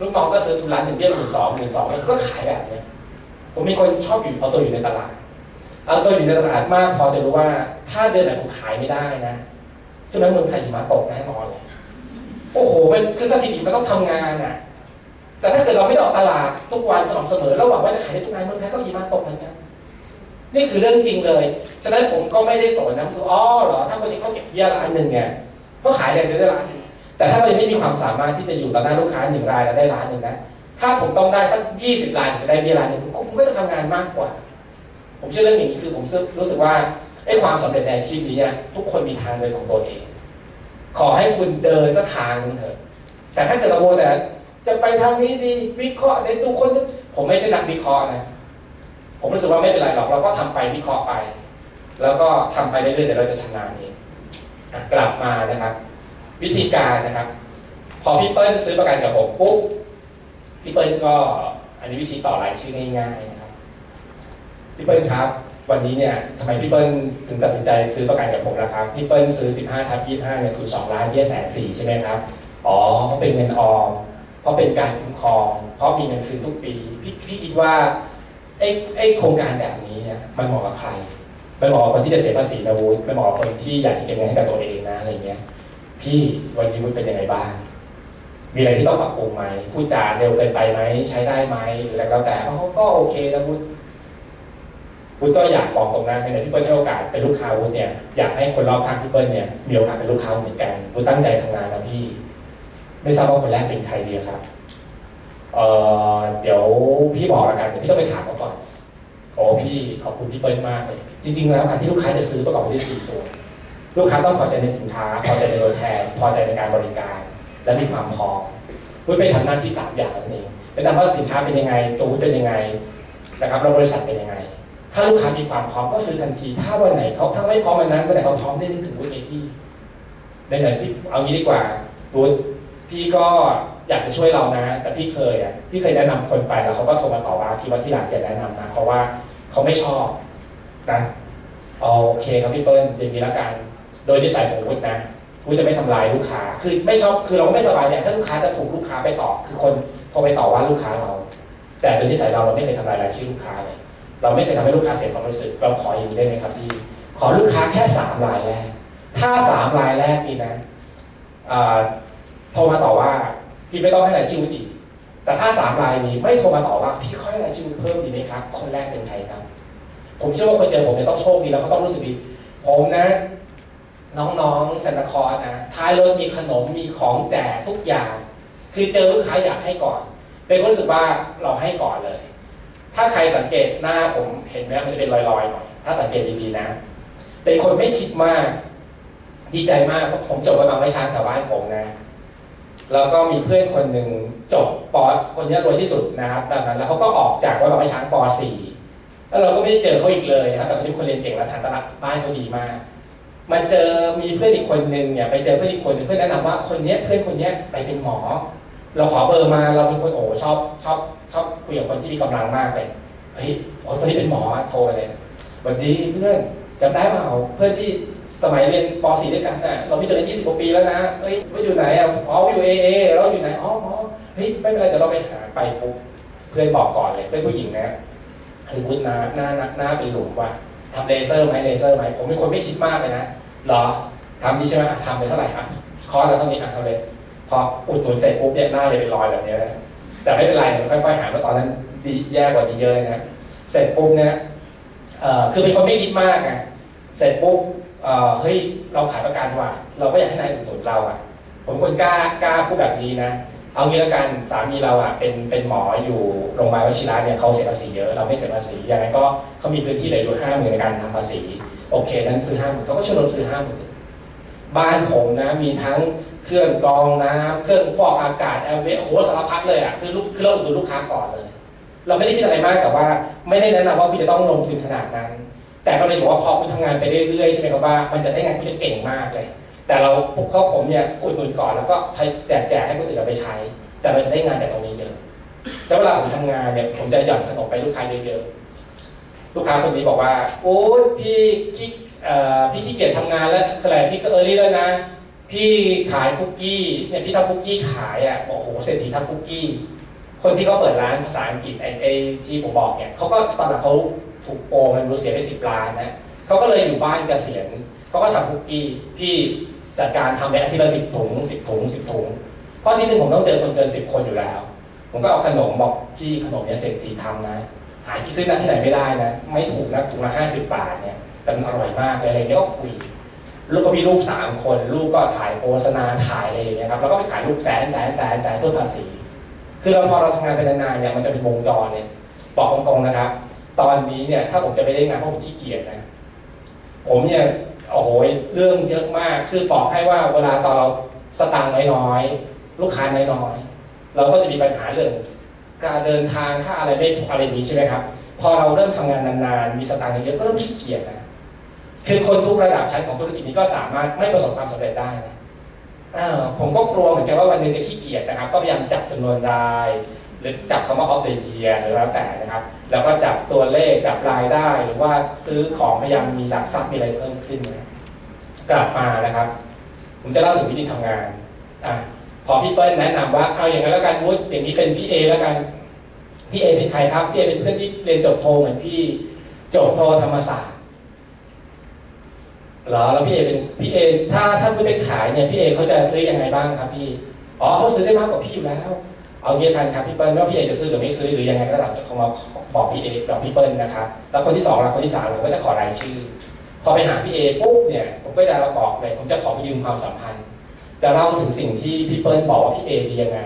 ลูกน้องก็ซื้อทุนร้านหนึ่งเบี้ยหมื่นสองหมื่นสองก็ขายแบบนี้ผมมีคนชอบอยู่เอาตัวอยู่ในตลาดเอาตัวอยู่ในตลาดมากพอจะรู้ว่าถ้าเดือนไหนผมขายไม่ได้นะใช่ไหมเมืองไทยหิมะตกแน่นอนเลย โอ้โหมันคือสถิติมันต้องทำงานอะ แต่ถ้าเกิดเราไม่ได้ออกตลาดทุกวันสม่ำเสมอแล้วหวังว่าจะขายได้ทุกงานเมืองไทยก็หิมะตกเหมือนกันนี่คือเรื่องจริงเลย ฉะนั้นผมก็ไม่ได้สนนะสุอ๋อเหรอ ถ้าคนนี้เขาเก็บเบี้ยล้านหนึ่งเนี่ยก็ขายได้เดือนละล้านหนึ่งแต่ถ้าเรายังไม่มีความสามารถที่จะอยู่ต่อหน้าลูกค้าหนึ่งรายแล้วได้ล้านหนึ่งนะ ถ้าผมต้องได้สักยี่สิบรายถึงจะได้เบี้ยล้านหนึ่งผมก็จะทำงานมากกว่า ผมเชื่อเรื่องอย่างนี้คือผมรู้สึกว่าไอ้ความสำเร็จในอาชีพนี้เนี่ยทุกคนมีทางเดินของตัวเอง ขอให้คุณเดินสักทางนึงเถอะ แต่ถ้าเกิดเราโมแต่จะไปทางนี้ดีวิเคราะห์ในดูคนนู้นผมไม่ใช่นักวิเคราะห์นะ ผมรู้สึกว่าไม่เป็นไรหรอกเราก็ทำไปวิเคราะห์ไป แล้วก็ทำไปเรื่อยๆเดี๋ยวเราจะชำนาญเองกลับมานะครับ วิธีการนะครับ พอพี่เปิ้ลซื้อประกันกับผมปุ๊บพี่เปิ้ลก็อันนี้วิธีต่อรายชื่อง่ายๆนะครับพี่เปิ้ลครับ วันนี้เนี่ยทำไมพี่เปิ้ลถึงตัดสินใจซื้อประกันกับผมนะครับ พี่เปิ้ลซื้อ 15ทับ25เนี่ยทุน2ล้านเบี้ยแสนสี่ใช่ไหมครับ อ๋อเพราะเป็นเงินออม เพราะเป็นการคุ้มครอง เพราะมีเงินคืนทุกปี พี่พี่คิดว่าไอ้ไอ้โครงการแบบนี้เนี่ยมันเหมาะกับใคร มันเหมาะกับคนที่จะเสียภาษีนะวุฒิมันเหมาะกับคนที่อยากจะเก็บเงินให้กับตัวเองนะอะไรเงี้ย พี่วันนี้วุฒิเป็นยังไงบ้าง มีอะไรที่ต้องปรับปรุงไหมพูดจาเร็วเกินไปไหม ใช้ได้ไหมหรืออะไรก็แต่อ๋อก็โอเคนะวุฒิ วุฒิก็อยากบอกตรงนั้นในที่เปิ้ลให้โอกาสเป็นลูกค้าวุฒิเนี่ยอยากให้คนรอบข้างพี่เปิ้ลเนี่ยมีโอกาสเป็นลูกค้าเหมือนกันวุฒิตั้งใจทำงานนะพี่ ไม่ทราบว่าคนแรกเป็นใครดีครับเออเดี๋ยวพี่บอกล้วกันเดี๋ยพี่ต้องไปถามเขาก่อนโอ้พี่ขอบคุณพี่เปิ้ลมากเลยจริง ๆ แล้วการที่ลูกค้าจะซื้อประกอบไปด้วยสี่ส่วนลูกค้าต้องพอใจในสินค้า พอใจในตัวแทน พอใจในการบริการ และมีความพร้อมวุ้ยไปทำหน้าที่สามอย่างนั่นเองเป็นตามว่าสินค้าเป็นยังไงตัววุ้ยเป็นยังไงนะครับแล้วบริษัทเป็นยังไง ถ้าลูกค้ามีความพร้อมก็ซื้อทันที ถ้าวันไหนเขาถ้าไม่พร้อมวันนั้นวันไหนเขาพร้อมได้นึกถึงวุ้ยเองที่ได้หน่อยสิเอางี้ดีกว่าวุ้ยพี่ก็อยากจะช่วยเรานะ แต่พี่เคยอะพี่เคยแนะนำคนไปแล้วเขาก็โทรมาต่อว่าพี่ว่าที่หลังอย่าแนะนำนะเพราะว่าเขาไม่ชอบนะโอเคครับพี่เปิ้ลอย่างนี้แล้วกัน โดยนิสัยของวุฒินะวุฒิจะไม่ทำลายลูกค้า คือไม่ชอบคือเราก็ไม่สบายใจถ้าลูกค้าจะถูกลูกค้าไปต่อ คือคนโทรไปต่อว่าลูกค้าเรา แต่โดยนิสัยเราเราไม่เคยทำลายรายชื่อลูกค้าเลย เราไม่เคยทำให้ลูกค้าเสียความรู้สึก เราขออย่างนี้ได้ไหมครับพี่ ขอลูกค้าแค่สามรายแรก ถ้าสามรายแรกนี่นะโทรมาต่อว่าพี่ไม่ต้องให้รายชื่ออีกแต่ถ้าสามรายนี้ไม่โทรมาต่อว่าพี่ค่อยให้รายชื่อเพิ่มดีไหมครับ คนแรกเป็นใครครับ ผมเชื่อว่าคนเจอผมเนี่ยต้องโชคดีแล้วเขาต้องรู้สึกดี ผมนะ น้องๆซันตคอสนะท้ายรถมีขนมมีของแจกทุกอย่าง คือเจอลูกค้าอยากให้ก่อน เป็นคนรู้สึกว่าเราให้ก่อนเลย ถ้าใครสังเกตหน้าผมเห็นไหมมันจะเป็นรอยๆหน่อยถ้าสังเกตดีๆนะ เป็นคนไม่คิดมาก ดีใจมากเพราะผมจบมาไม่ช้างแถวบ้านผมนะ แล้วก็มีเพื่อนคนหนึ่งจบปอคนนี้รวยที่สุดนะครับแบบนั้นแล้วเขาก็ออกจากว่าเราไม่ช้างป .4 แล้วเราก็ไม่ได้เจอเขาอีกเลยนะครับแต่เขาเป็นคนเรียนเก่งและฐานตลาดบ้านเขาดีมากมาเจอมีเพื่อนอีกคนหนึ่งเนี่ยไปเจอเพื่อนอีกคนหนึ่งเพื่อนแนะนำว่าคนเนี้ยเพื่อนคนเนี้ยไปเป็นหมอ เราขอเบอร์มาเราเป็นคนโอ้ชอบชอบชอบคุยกับคนที่มีกำลังมากเลยเฮ้ยอ๋อคนนี้เป็นหมอโทรไปเลยวันดีเพื่อนจำได้เปล่าเพื่อนที่สมัยเรียนป .4 ด้วยกันน่ะเราไม่เจอกัน20กว่าปีแล้วนะเฮ้ยว่าอยู่ไหนอะอ๋ออยู่เอเอเราอยู่ไหนอ๋อหมอเฮ้ยไม่เป็นไรเดี๋ยวเราไปหาไปปุ๊บเพื่อนบอกก่อนเลยเป็นผู้หญิงนะคือวุ้นหน้าหน้าหน้าเป็นหลุมว่ะทำเลเซอร์ไหมเลเซอร์ไหมผมเป็นคนไม่คิดมากเลยนะหรอทำดีใช่ไหมทำไปเท่าไหร่ครับคอร์สเราเท่านี้อะเอาเลย พออุดหนุนเสร็จปุ๊บเนี่ยหน้าเลยเป็นรอยแบบนี้นะแต่ไม่เป็นไรมันค่อยๆหายเพราะตอนนั้นดีแย่กว่านี้เยอะนะเสร็จปุ๊บเนี่ยคือเป็นคนไม่คิดมากไงเสร็จปุ๊บเฮ้ยเราขายประกันว่ะเราก็อยากให้นายอุดหนุนเราอะ ผมคนกล้ากล้าพูดแบบนี้นะเอางี้ล้วกันสามีเราอะเป็นเป็นหมออยู่โรงพยาบาลวชิระเนี่ยเขาเสียภาษีเยอะเราไม่เสียภาษีอย่างไรก็เขามีพื้นที่เหลืออยู่ห้าหมื่นในการทำภาษี โอเคนั้นซื้อห้าหมื่นเขาก็ชวนเราซื้อห้าหมื่นบ้านผมนะมีทั้ง เครื่องกรองน้ำเครื่องฟอกอากาศแอร์เวโหสารพัดเลยอะคือลูกคือเราอุดหนุนลูกค้าก่อนเลย เราไม่ได้คิดอะไรมากแต่ว่า ไม่ได้แนะนำว่าคุณจะต้องลงทุนขนาดนั้น แต่ก็เลยบอกว่าพอคุณทำงานไปเรื่อยๆใช่ไหมครับว่ามันจะได้งานคุณจะเก่งมากเลย แต่เราพวกเขาผมเนี่ยอุดหนุนก่อนแล้วก็แจกแจกให้คนอื่นเอาไปใช้ แต่เราจะได้งานจากตรงนี้เยอะจะเวลาผมทำงานเนี่ยผมจะหย่อนขนมไปลูกค้าเยอะๆลูกค้าคนนี้บอกว่าโอ้ยพี่ขี้เออพี่ขี้เกียจทำงานแล้วคืออะไรพี่ก็เออรี่แล้วนะ พี่ขายคุกกี้เนี่ยพี่ทำคุกกี้ขายอะโอ้โหเศรษฐีทำคุกกี้ คนที่เขาเปิดร้านภาษาอังกฤษไอ้ไอ้ที่ผมบอกเนี่ยเขาก็ตอนหลังเขาถูกโกงมันรู้เสียไปสิบล้านนะเขาก็เลยอยู่บ้านเกษียณเขาก็ทำคุกกี้พี่จัดการทำไปอาทิตย์ละสิบถุงสิบถุงสิบถุงเพราะที่หนึ่งผมต้องเจอคนเกินสิบคนอยู่แล้ว ผมก็เอาขนมบอกพี่ขนมเนี่ยเศรษฐีทำนะหาที่ซื้อนะที่ไหนไม่ได้นะ ไม่ถูกนะถุงละห้าสิบบาทเนี่ยแต่มันอร่อยมากเลยอะไรเงี้ยก็คุย ลูกก็มีลูกสามคน ลูกก็ถ่ายโฆษณาถ่ายอะไรอย่างเงี้ยครับแล้วก็ไปขายลูกแสนแสนแสนแสนเพื่อภาษี คือเราพอเราทำงานไปนานๆเนี่ยมันจะเป็นวงจรเนี่ยบอกตรงๆนะครับ ตอนนี้เนี่ยถ้าผมจะไปได้งานเพราะผมขี้เกียจนะผมเนี่ยโอ้โหเรื่องเยอะมากคือบอกให้ว่าเวลาตอนเราสตังค์น้อยๆลูกค้าน้อยๆเราก็จะมีปัญหาเรื่อง การเดินทางค่าอะไรไม่อะไรนี้ใช่ไหมครับ พอเราเริ่มทำงานนานๆมีสตังค์เยอะก็เริ่มขี้เกียจนะ คือคนทุกระดับชั้นของธุรกิจนี้ก็สามารถไม่ประสบความสำเร็จได้นะผมก็กลัวเหมือนกันว่าวันหนึงจะขี้เกียจนะครับ ก็พยายามจับจำนวนราย หรือจับคำว่า of the year หรือแล้วแต่นะครับ แล้วก็จับตัวเลขจับรายได้ หรือว่าซื้อของพยายามมีหลักทรัพย์มีอะไรเพิ่มขึ้นนะกลับมานะครับ ผมจะเล่าถึงวิธีทำงานอะพอพี่เปิ้ลแนะนำว่าเอาอย่างนั้นแล้วกันวุฒิอย่างนี้เป็นพี่เอแล้วกันพี่เอเป็นใครครับพี่เอเป็นเพื่อนที่เรียนจบโทเหมือนพี่จบโทธรรมศาสตร์ หรอแล้วพี่เอเป็นพี่เอถ้าถ้าคุณไปขายเนี่ยพี่เอเขาจะซื้อยังไงบ้างครับพี่อ๋อเขาซื้อได้มากกว่าพี่อยู่แล้ว เอาเงี้ยกันครับพี่เปิ้ลว่าพี่เอจะซื้อหรือไม่ซื้อหรือยังไงก็ตามจะเขามาบอกพี่เอบอกพี่เปิ้ลนะครับแล้วคนที่สองแล้วคนที่สามผมก็จะขอรายชื่อ พอไปหาพี่เอปุ๊บเนี่ยผมก็จะบอกเลยผมจะขอยืมความสัมพันธ์ จะเล่าถึงสิ่งที่พี่เปิ้ลบอกว่าพี่เอดียังไง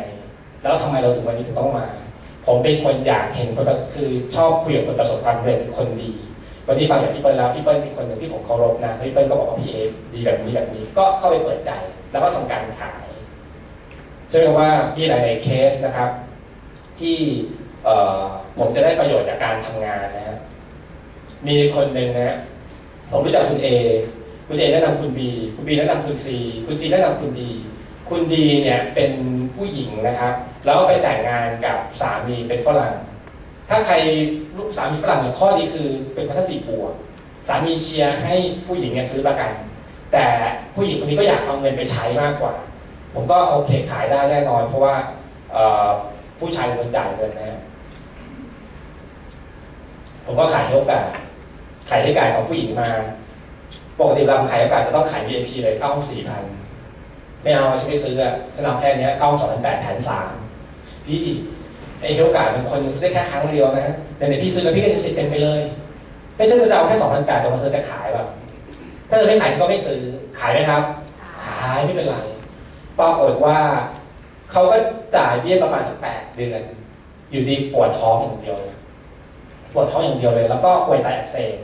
แล้วทำไมเราถึงวันนี้ถึงต้องมา ผมเป็นคนอยากเห็นคนคือชอบคุยกับคนประสบความสำเร็จคนดี วันนี้ฟังจากพี่เปิ้ลแล้วพี่เปิ้ลเป็นคนหนึ่งที่ผมเคารพนะพี่เปิ้ลก็บอกว่าพี่เอดีแบบนี้แบบนี้ก็เข้าไปเปิดใจแล้วก็ทำการขายใช่ไหมว่ามีหลาย ๆ เคสนะครับ ที่ผมจะได้ประโยชน์จากการทำงานนะฮะมีคนหนึ่งนะฮะผมรู้จักคุณเอคุณเอแนะนำคุณบีคุณบีแนะนำคุณซีคุณซีแนะนำคุณดีคุณดีเนี่ยเป็นผู้หญิงนะครับ แล้วไปแต่งงานกับสามีเป็นฝรั่ง ถ้าใครลูกสามีฝรั่งเนี่ยข้อดีคือเป็นคนทัศสีบวสามีเชียร์ให้ผู้หญิงเนี่ยซื้อประกัน แต่ผู้หญิงคนนี้ก็อยากเอาเงินไปใช้มากกว่า ผมก็โอเคขายได้แน่นอน เพราะว่าผู้ชายเป็นคนจ่ายเงินนะฮะผมก็ขายโอกาสขายให้การของผู้หญิงมา ปกติเราขายโอกาสจะต้องขาย VIP เลยเข้าห้องสี่พันไม่เอาฉันไม่ซื้ออะฉันเอาแค่นี้เข้าห้องสองพันแปดแผนสามพี่ ไอ้เฮลการ์ดเป็นคนซื้อได้แค่ครั้งเดียวนะแต่ในพี่ซื้อแล้วพี่ก็จะสิทธิ์เต็มไปเลย ไม่ใช่เธอจะเอาแค่สองพันแปดแต่ว่าเธอจะขายแบบถ้าเธอไม่ขายก็ไม่ซื้อขายไหมครับ ขายไม่เป็นไรปรากฏว่าเขาก็จ่ายเบี้ยประมาณสักแปดเดือนอยู่ดีปวดท้องอย่างเดียวเลยปวดท้องอย่างเดียวเลย แล้วก็ป่วยไตอักเสบ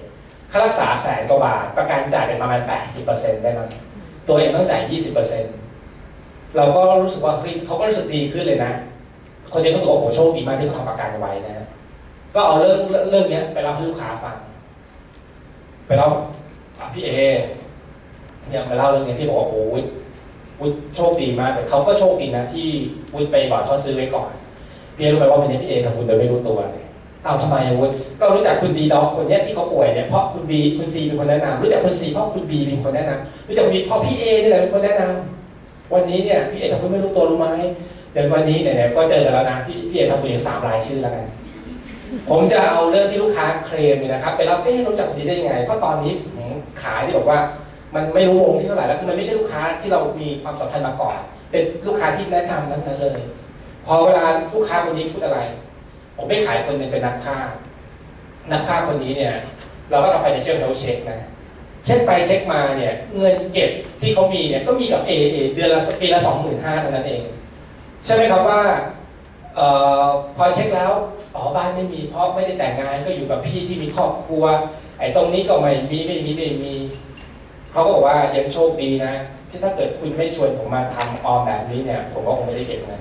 ค่ารักษาแสนกว่าบาทประกันจ่ายเป็นประมาณ 80%ได้มั้งตัวเองต้องจ่าย 20%เราก็รู้สึกว่าเฮ้ยเขาก็รู้สึกดีขึ้นเลยนะ คนนี้ก็รู้สึกว่าโอ้โชคดีมากที่เขาทำประกันไว้นะ ก็เอาเรื่องเรื่องเนี้ยไปเล่าให้ลูกค้าฟัง ไปเล่าพี่เอเนี่ยมาเล่าเรื่องนี้พี่บอกว่าโอ้ยวุฒโชคดีมากเลยเขาก็โชคดีนะที่วุฒไปบอกเขาซื้อไว้ก่อนพี่เอรู้ไหมว่าวันนี้พี่เอทำบุญโดยไม่รู้ตัวเลยเอาทำไมวุฒก็รู้จักคุณดีดอกคนเนี้ยที่เขาป่วยเนี่ยเพราะคุณบีคุณซีเป็นคนแนะนำรู้จักคุณซีเพราะคุณบีเป็นคนแนะนำรู้จักคุณบีเพราะพี่เอนี่แหละเป็นคนแนะนำวันนี้เนี่ยพี่เอทำบุญไม่รู้ตัวรู้ไหม ดี๋ยววันนี้เนี่ยก็เจอกันแล้วนะพี่พี่เอทำบุญสามรายชื่อแล้วกัน ผมจะเอาเรื่องที่ลูกค้าเคลมเนี่ยนะครับ ไปเล่าเอ๊ะรู้จักคนนี้ได้ยังไง เพราะตอนนี้ผมขายที่บอกว่า มันไม่รู้วงที่เท่าไหร่แล้วคือมันไม่ใช่ลูกค้าที่เรามีความสัมพันธ์มาก่อน เป็นลูกค้าที่แนะนำทั้งนั้นเลย พอเวลาลูกค้าคนนี้พูดอะไร ผมไม่ขายคนหนึ่งเป็นนักภาพนักภาพคนนี้เนี่ย เราก็ทำ financial health check นะเช็คไปเช็คมาเนี่ยเงินเก็บที่เขามีเนี่ยก็มีกับ A A เดือนละปีละสองหมื่นห้าเท่านั้นเอง ใช่ไหมครับว่าออพอเช็คแล้วอ๋อบ้านไม่มีเพราะไม่ได้แต่งงานก็อยู่กับพี่ที่มีครอบครัว ไอ้ตรงนี้ก็ไม่มีไม่มีไม่มีเขาก็บอกว่ายังโชคดีนะ ที่ถ้าเกิดคุณไม่ชวนผมมาทำออมแบบนี้เนี่ย ผมก็คงไม่ได้เก็บเงิน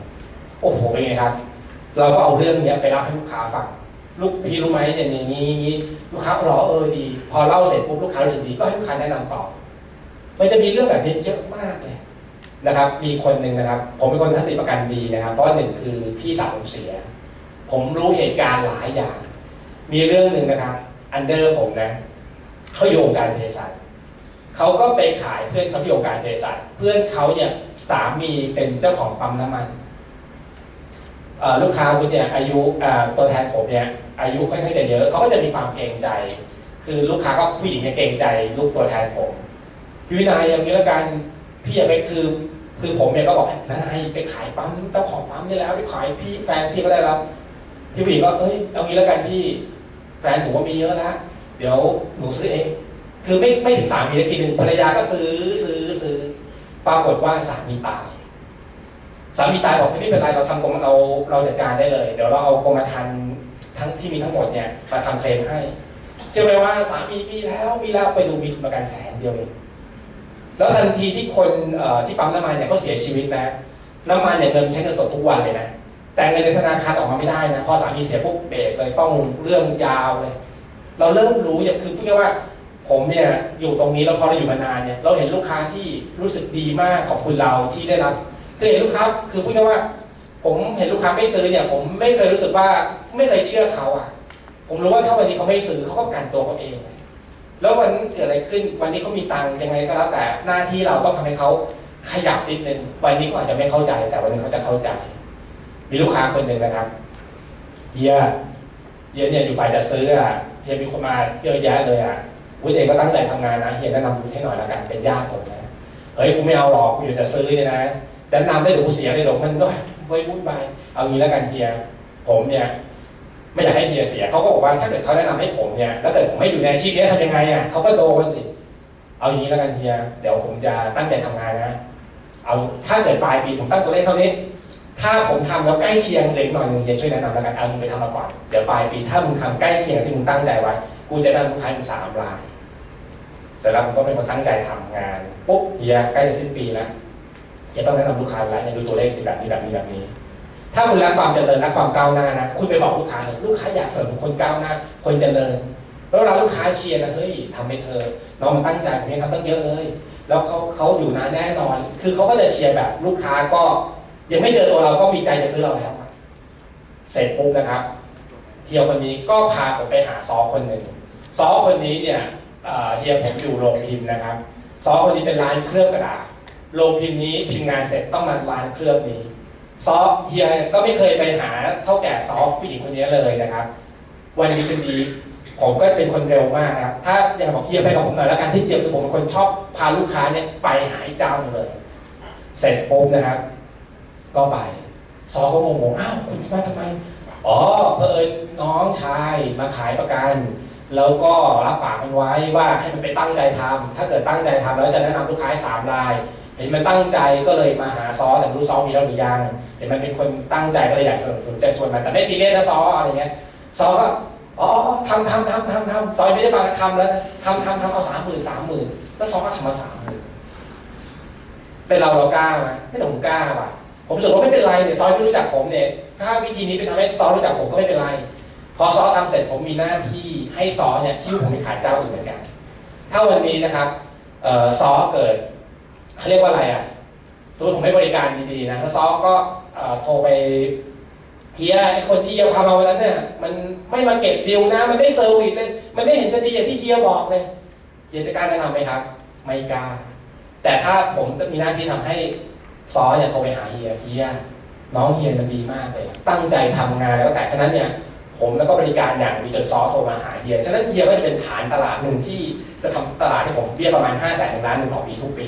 โอ้โหเป็นไงครับ เราก็เอาเรื่องเนี้ยไปเล่าให้ลูกค้าฟังลูกพี่รู้ไหมเนี่ยอย่างนี้อย่างนี้ลูกค้ารอเออดี พอเล่าเสร็จปุ๊บลูกค้ารู้สึกดีก็ให้ลูกค้าแนะนำต่อ มันจะมีเรื่องแบบนี้เยอะมากเลย นะครับ มีคนหนึ่งนะครับ ผมเป็นคนทัศนีประกันดีนะครับเพราะหนึ่งคือพี่สาวผมเสีย ผมรู้เหตุการณ์หลายอย่าง มีเรื่องหนึ่งนะครับ อันเดอร์ผมนะเขาอยู่องการเภสัชเขาก็ไปขายเพื่อนเขาที่องการเภสัชเพื่อนเขาเนี่ยสามีเป็นเจ้าของปั๊มน้ำมันลูกค้าคุณเนี่ยอายุตัวแทนผมเนี่ยอายุค่อนข้างจะเยอะเขาก็จะมีความเกรงใจ คือลูกค้าก็ผู้หญิงเนี่ยเกรงใจลูกตัวแทนผมพี่วินัยอย่างนี้แล้วกันพี่อย่าไปคือ คือผมเนี่ยก็บอกนายไปขายปั๊มเจ้าของปั๊มนี่แล้วไปขายพี่แฟนพี่ก็ได้รับพี่ผู้หญิงก็เอ้ยเอางี้แล้วกันพี่แฟนหนูว่ามีเยอะแล้วเดี๋ยวหนูซื้อเองคือไม่ไม่ถึงสามีนาทีหนึ่งภรรยาก็ซื้อซื้อซื้อปรากฏว่าสามีตายสามีตายบอกไม่เป็นไรเราทำกรมเราเราจัดการได้เลย เดี๋ยวเราเอากรมธรรม์ทั้งที่มีทั้งหมดเนี่ยมาทำเคลมให้เชื่อไหมว่าสามีมีแล้วมีแล้วไปดูมีทุนประกันแสนเดียวเอง แล้วทันทีที่คนที่ปั๊มน้ำมันเนี่ยเขาเสียชีวิตนะ น้ำมันเนี่ยเงินใช้เงินสดทุกวันเลยนะ แต่เงินในธนาคารออกมาไม่ได้นะ พอสามีเสียปุ๊บเบรกเลยต้องเรื่องยาวเลย เราเริ่มรู้อย่างคือพูดง่ายว่า ผมเนี่ยอยู่ตรงนี้แล้วพอเราอยู่มานานเนี่ย เราเห็นลูกค้าที่รู้สึกดีมากขอบคุณเราที่ได้รับคือเห็นลูกค้าคือพูดง่ายว่า ผมเห็นลูกค้าไม่ซื้อเนี่ย ผมไม่เคยรู้สึกว่าไม่เคยเชื่อเขาอะ ผมรู้ว่าถ้าวันนี้เขาไม่ซื้อเขาก็กันตัวเขาเอง แล้ววันนี้เกิดอะไรขึ้น วันนี้เขามีตังค์ยังไงก็แล้วแต่หน้าที่เราต้องทำให้เขาขยับนิดนึง วันนี้เขาอาจจะไม่เข้าใจ แต่วันนี้เขาจะเข้าใจ มีลูกค้าคนหนึ่งนะครับเฮียเฮียเนี่ยอยู่ฝ่ายจะซื้ออะเฮียมีคนมาเยอะแยะเลยอะวุฒิเองก็ตั้งใจทำงานนะเฮียแนะนำวุฒิให้หน่อยละกันเป็นญาติผมนะเฮ้ยกูไม่เอาหรอกกูอยู่จะซื้อเนี่ยนะแนะนำได้เดี๋ยวกูเสียเลยหรอกมันก็ไม่วุ่นวายเอางี้แล้วกันเฮียผมเนี่ย ไม่อยากให้เฮียเสียเขาก็บอกว่าถ้าเกิดเขาแนะนำให้ผมเนี่ยแล้วเกิดผมไม่อยู่ในอาชีพนี้ทำยังไงอะเขาก็โดนสิ เอาอย่างนี้แล้วกันเฮียเดี๋ยวผมจะตั้งใจทำงานนะเอาถ้าเกิดปลายปีผมตั้งตัวเลขเท่านี้ ถ้าผมทำแล้วใกล้เคียงเล็กหน่อยหนึงเฮียช่วยแนะนำแล้วกันเอามึงไปทำมาก่อนเดี๋ยวปลายปีถ้ามึงทำใกล้เคียงที่มึงตั้งใจไว้กูจะได้ลูกค้าอยู่สามรายเสร็จแล้วผมก็เป็นคนตั้งใจทำงานปุ๊บเฮียใกล้จะสิ้นปีแล้วเฮียต้องแนะนำลูกค้าแล้วเนี่ยดูตัวเลขสิแบบนี้แบบนี้แบบนี้ ถ้าคุณรักความเจริญรักความก้าวหน้านะคุณไปบอกลูกค้าเลยลูกค้าอยากเสริมคนก้าวหน้า คนเจริญ แล้วเวลาลูกค้าเชียร์นะเฮ้ยทำให้เธอน้องมันตั้งใจผมยังทำตั้งเยอะเลย แล้วเขาเขาอยู่นานแน่นอน คือเขาก็จะเชียร์แบบลูกค้าก็ ยังไม่เจอตัวเราก็มีใจจะซื้อเราแล้วเสร็จปุ๊บนะครับเฮียคนนี้ก็พาผมไปหาซอคนหนึ่งซอคนนี้เนี่ยเอ่อเฮียผมอยู่โรงพิมพ์นะครับซอคนนี้เป็นร้านเครื่องกระดาษโรงพิมพ์นี้พิมพ์งานเสร็จต้องมาร้านเครื่องนี้ ซอฟเฮียก็ไม่เคยไปหาเท่าแก่ซอฟผู้หญิงคนนี้เลยนะครับ วันนี้คืนดีผมก็เป็นคนเร็วมากนะครับ ถ้าอยากบอกเฮียไปกับผมหน่อยแล้วกันที่เดียวคือผมเป็นคนชอบพาลูกค้าเนี่ยไปหาไอ้เจ้าเลย เสร็จปุ๊บนะครับ ก็ไป ซอก็งงๆอ้าวคุณมาทำไม อ๋อเพอเอิญน้องชายมาขายประกัน แล้วก็รับปากมันไว้ว่าให้มันไปตั้งใจทำถ้าเกิดตั้งใจทำแล้วจะแนะนำลูกค้าให้สามราย เห็นมันตั้งใจก็เลยมาหาซอแต่รู้ซอมีแล้วหรือยังเห็นมันเป็นคนตั้งใจก็เลยอยากสนับสนุนจะชวนมันแต่ไม่ซีเรียสนะซออะไรเงี้ยซอก็อ๋อทำทำทำทำทำซอยไม่ได้ฟังนะทำแล้วทำทำทำเอาสามหมื่นสามหมื่นแล้วซอก็ทำมาสามหมื่นเป็นเราเรากล้าไหมไม่ต้องกล้าว่ะผมรู้สึกว่าไม่เป็นไรเนี่ยซอยไม่รู้จักผมเนี่ยถ้าวิธีนี้เป็นทำให้ซอรู้จักผมก็ไม่เป็นไร พอซอทำเสร็จผมมีหน้าที่ให้ซอเนี่ยที่ผมไปขายเจ้าอื่นเหมือนกันถ้าวันนี้นะครับซอเกิด เขาเรียกว่าอะไรอะสมมติผมให้บริการดีๆนะแล้วซอก็โทรไปเฮียไอคนที่เฮียพามาวันนั้นเนี่ยมันไม่มาเก็บ due นะ มันไม่ service เลยมันไม่เห็นจะดีอย่างที่เฮียบอกเลยเฮียจะกล้าแนะนำไหมครับ ไม่กล้าแต่ถ้าผมมีหน้าที่ทำให้ซอเนี่ยโทรไปหาเฮียเฮียน้องเฮียมันดีมากเลย ตั้งใจทำงานแล้วแต่ฉะนั้นเนี่ยผมแล้วก็บริการอย่างดีจนซอโทรมาหาเฮียฉะนั้นเฮียก็จะเป็นฐานตลาดหนึ่งที่จะทำตลาดให้ผมเบี้ยประมาณ5้าแสนล้านหนึ่งต่อปีทุกปี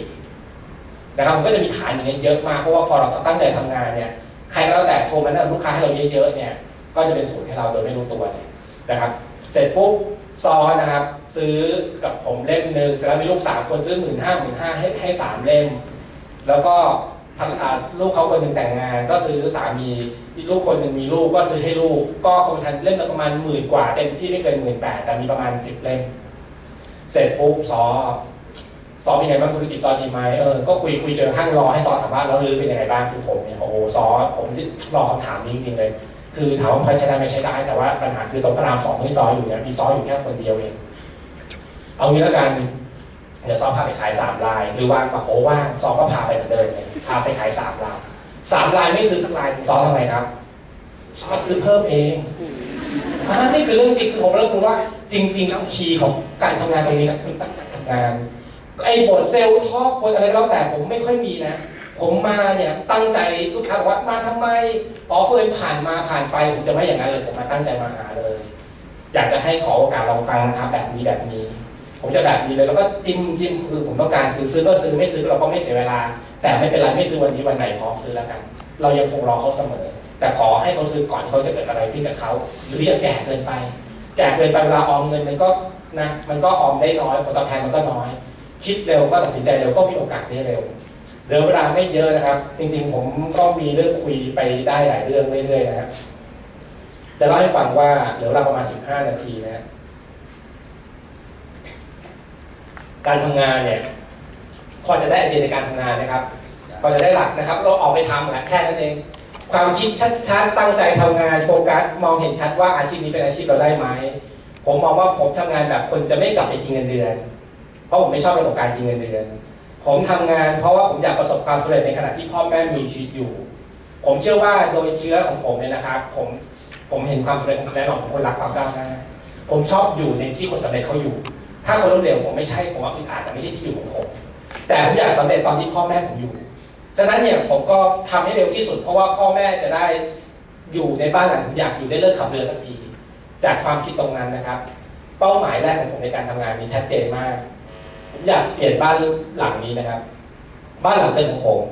นะครับมันก็จะมีฐานอย่างนี้เยอะมากเพราะว่าพอเราตั้งใจทำงานเนี่ยใครก็แล้วแต่โทรมาแนะนำลูกค้าให้เราเยอะๆเนี่ยก็จะเป็นสูตรให้เราโดยไม่รู้ตัวเลยนะครับ เสร็จปุ๊บซอนะครับ ซื้อกับผมเล่มหนึ่งเสร็จแล้วมีลูกสามคนซื้อหมื่นห้าหมื่นห้าให้ให้สามเล่ม แล้วก็ภรรยาลูกเขาคนหนึ่งแต่งงาน ก็ซื้อสามีลูกคนหนึ่งมีลูกก็ซื้อให้ลูก ก็คงทันเล่มละประมาณหมื่นกว่าเต็มที่ไม่เกินหมื่นแปดแต่มีประมาณสิบเล่มเสร็จปุ๊บซอ ซอสเป็นไงบ้างธุรกิจซอสดีไหมเออก็คุยคุยจนกระทั่งรอให้ซอสถามว่าแล้วลื้อเป็นยังไงบ้างคือผมเนี่ยโอ้โหซอสผมที่รอคำถามนี้จริงๆเลย คือถามว่าพอใช้ได้ไม่ใช้ได้แต่ว่าปัญหาคือตรงพระรามสองที่ซอสอยู่เนี่ยมีซอสอยู่แค่คนเดียวเองเอางี้แล้วกันเดี๋ยวซอสพาไปขายสามลาย หรือว่างปะโอ้ว่างซอสก็พาไปเหมือนเดิมเลยพาไปขายสามลายสามลายไม่ซื้อสักลายซอสทำไมครับซอสซื้อเพิ่มเองอ่านี่คือเรื่องจริงคือผมเริ่มรู้ว่าจริง ๆ แล้วคีย์ของการทำงานตรงนี้นะคือตั้งใจทำงาน ไอ้บทเซลล์ทอกบทอะไรก็แล้วแต่ผมไม่ค่อยมีนะ ผมมาเนี่ยตั้งใจลูกค้าว่ามาทำไมอ๋อเคยผ่านมาผ่านไปผมจะไม่อย่างนั้นเลยผมมาตั้งใจมาหาเลย อยากจะให้ขอโอกาสลองฟังนะครับแบบนี้แบบนี้ ผมจะแบบนี้เลยแล้วก็จิ้มจิ้มคือผมต้องการคือซื้อก็ซื้อไม่ซื้อเราก็ไม่เสียเวลา แต่ไม่เป็นไรไม่ซื้อวันนี้วันไหนพร้อมซื้อแล้วกัน เรายังคงรอเขาเสมอ แต่ขอให้เขาซื้อก่อนเขาจะเกิดอะไรขึ้นกับเขาหรืออย่าแก่เกินไป แก่เกินไปเวลาออมเงินมันก็นะมันก็ออมได้น้อยผลตอบแทนมันก็น้อย คิดเร็วก็ตัดสินใจเร็วก็มีโอกาสได้เร็วเหลือเวลาไม่เยอะนะครับ จริง ๆ ผมก็มีเรื่องคุยไปได้หลายเรื่องเรื่อยๆนะครับจะเล่าให้ฟังว่าเหลือเวลาประมาณ 15 นาทีนะฮะการทำงานเนี่ยพอจะได้ไอเดียในการทำงานนะครับพอจะได้หลักนะครับ เราออกไปทำแหละแค่นั้นเอง ความคิดชัดๆตั้งใจทำงานโฟกัสมองเห็นชัดว่าอาชีพนี้เป็นอาชีพเราได้ไหมผมมองว่าผมทำงานแบบคนจะไม่กลับไปกินเงินเดือน เพราะผมไม่ชอบระบบการกินเงินเดือน ผมทำงานเพราะว่าผมอยากประสบความสำเร็จในขณะที่พ่อแม่มีชีวิตอยู่ ผมเชื่อว่าโดยเชื้อของผมเนี่ยนะครับ ผมผมเห็นความสำเร็จของแน่นอนผมคนรักความก้าวหน้าผมชอบอยู่ในที่คนสำเร็จเขาอยู่ ถ้าคนล้มเหลวผมไม่ใช่ผมว่าอึดอัดแต่ไม่ใช่ที่อยู่ของผม แต่ผมอยากสำเร็จตอนที่พ่อแม่ผมอยู่ฉะนั้นเนี่ยผมก็ทำให้เร็วที่สุด เพราะว่าพ่อแม่จะได้อยู่ในบ้านหลังผมอยากอยู่ได้เลิกขับเรือสักที จากความคิดตรงนั้นนะครับ เป้าหมายแรกของผมในการทำงานมีชัดเจนมาก ผมอยากเปลี่ยนบ้านหลังนี้นะครับ บ้านหลังเป็นของผม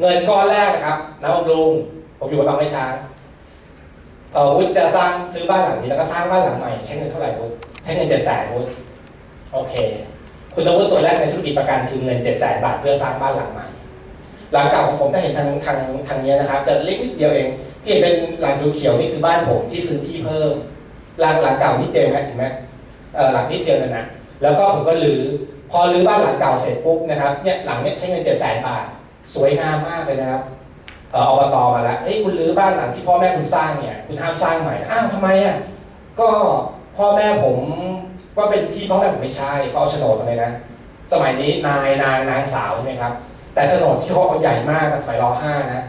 เงินก้อนแรกนะครับน้ำบำรุงผมอยู่กับบางไม่ช้างเออวุฒิจะสร้างซื้อบ้านหลังนี้แล้วก็สร้างบ้านหลังใหม่ใช้เงินเท่าไหร่วุฒิใช้เงินเจ็ดแสนวุฒิโอเค คุณอาวุธตัวแรกในธุรกิจประกันคือเงินเจ็ดแสนบาทเพื่อสร้างบ้านหลังใหม่ หลังเก่าของผมถ้าเห็นทางทางทางนี้นะครับ จะเล็กนิดเดียวเอง ที่เป็นหลังเขียวนี่คือบ้านผมที่ซื้อที่เพิ่มหลังหลังเก่านิดเดียวนะเห็นไหมเออหลังนิดเดียวนั่นนะ แล้วก็ผมก็รื้อพอรื้อบ้านหลังเก่าเสร็จปุ๊บนะครับเนี่ยหลังเนี่ยใช้เงินเจ็ดแสนบาท สวยงามมากเลยนะครับเอออบตมาแล้วเฮ้ยคุณรื้อบ้านหลังที่พ่อแม่คุณสร้างเนี่ยคุณห้ามสร้างใหม่อ้าวทำไมอะก็พ่อแม่ผมก็เป็นที่พ่อแม่ผมไม่ใช่เขาเอาโฉนดมาเลยนะ สมัยนี้นายนางนางสาวใช่ไหมครับ แต่โฉนดที่เขาเอาใหญ่มากสมัยรห้านะ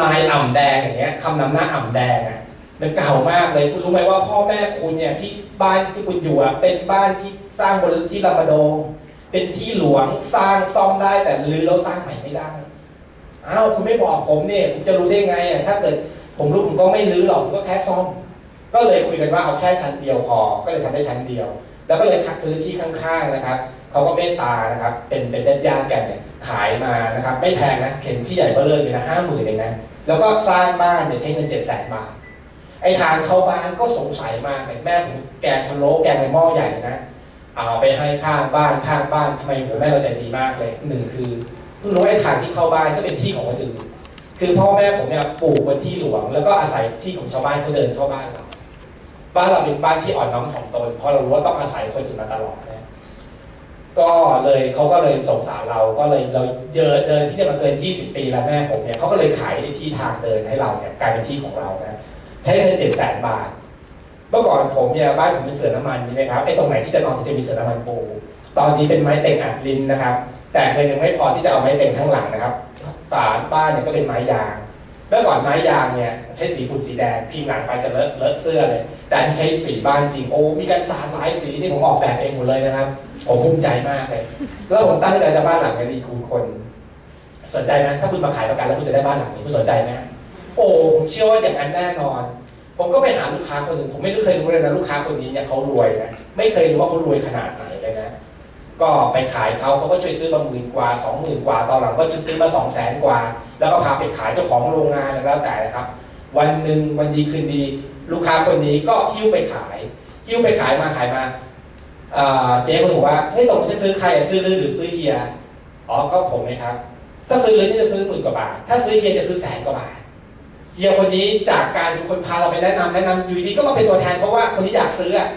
นายอ่ำแดงอย่างเงี้ยคำนำหน้าอ่ำแดงอะมันเก่ามากเลยคุณรู้ไหมว่าพ่อแม่คุณเนี่ยที่บ้านที่คุณอยู่อะเป็นบ้านที่ สร้างบนที่ลำบะโดงเป็นที่หลวงสร้างซ่อมได้แต่รื้อแล้วสร้างใหม่ไม่ได้อ้าวคุณไม่บอกผมเนี่ยผมจะรู้ได้ไงอะถ้าเกิดผมรู้ผมก็ไม่รื้อหรอกผมก็แค่ซ่อม ก็เลยคุยกันว่าเอาแค่ชั้นเดียวพอ ก็เลยทำได้ชั้นเดียว แล้วก็เลยคัดซื้อที่ข้างๆนะครับเขาก็เมตตานะครับ เป็นเป็นญาติญาติกันเนี่ยขายมานะครับ ไม่แพงนะเข็นที่ใหญ่เบ้อเลยนะห้าหมื่นเองนะแล้วก็สร้างบ้านเนี่ยใช้เงินเจ็ดแสนบาทไอ้ทางเข้าบ้านก็สงสัยมากเลยแม่ผมแกงพะโล้แกงในหม้อใหญ่นะ เอาไปให้ข้างบ้านข้างบ้านทำไมผมแม่เราใจดีมากเลยหนึ่งคือเพิ่งรู้ไอ้ทางที่เข้าบ้านก็เป็นที่ของคนอื่นคือพ่อแม่ผมเนี่ยปลูกบนที่หลวง แล้วก็อาศัยที่ของชาวบ้านเขาเดินเข้าบ้านเราบ้านเราเป็นบ้านที่อ่อนน้อมถ่อมตนเพราะเรารู้ว่าต้องอาศัยคนอื่นมาตลอดนะก็เลยเขาก็เลยสงสารเราก็เลยเราเดินเดินที่เนี่ยมาเกิน 20 ปีแล้วแม่ผมเนี่ยเขาก็เลยขายที่ทางเดินให้เราเนี่ยกลายเป็นที่ของเรานะใช้เงินเจ็ดแสนบาท เมื่อก่อนผมเนี่ยบ้านผมเป็นเสือน้ำมันใช่ไหมครับไอ้ตรงไหนที่จะนอนจะมีเสือน้ำมันปูตอนนี้เป็นไม้เต็งอัดลินนะครับ แต่เงินยังไม่พอที่จะเอาไม้เต็งข้างหลังนะครับฝาบ้านเนี่ยก็เป็นไม้ยางเมื่อก่อนไม้ยางเนี่ยใช้สีฝุ่นสีแดงพิมพ์หลังไปจะเลอะเลอะเสื้อเลย แต่อันนี้ใช้สีบ้านจริงโอ้มีการสาดหลายสีที่ผมออกแบบเองหมดเลยนะครับ ผมภูมิใจมากเลยแล้วผมตั้งใจจะบ้านหลังนี้ดีคุณคน สนใจไหมถ้าคุณมาขายประกันแล้วคุณจะได้บ้านหลังนี้คุณสนใจไหมโอ้ผมเชื่อว่าอย่างนั้นแน่นอน ผมก็ไปหาลูกค้าคนหนึ่งผมไม่เคยรู้เลยนะลูกค้าคนนี้เนี่ยเขารวยนะไม่เคยรู้ว่าเขารวยขนาดไหนเลยนะก็ไปขายเขาเขาก็ช่วยซื้อมาหมื่นกว่าสองหมื่นกว่าตอนหลังก็ซื้อมาสองแสนกว่า แล้วก็พาไปขายเจ้าของโรงงานแล้วแต่นะครับ วันหนึ่งวันดีคืนดี ลูกค้าคนนี้ก็หิ้วไปขายหิ้วไปขายมาขายมาเจ๊คนบอกว่าเฮ้ยตกลงจะซื้อใครซื้อลือหรือซื้อเฮียอ๋อก็ผมนะครับถ้าซื้อลือฉันจะซื้อหมื่นกว่าบาทถ้าซื้อเฮียจะซื้อแสนกว่าบาท เฮียคนนี้จากการเป็นคนพาเราไปแนะนำแนะนำอยู่ดีก็มาเป็นตัวแทนเพราะว่าคนที่อยากซื้ออะ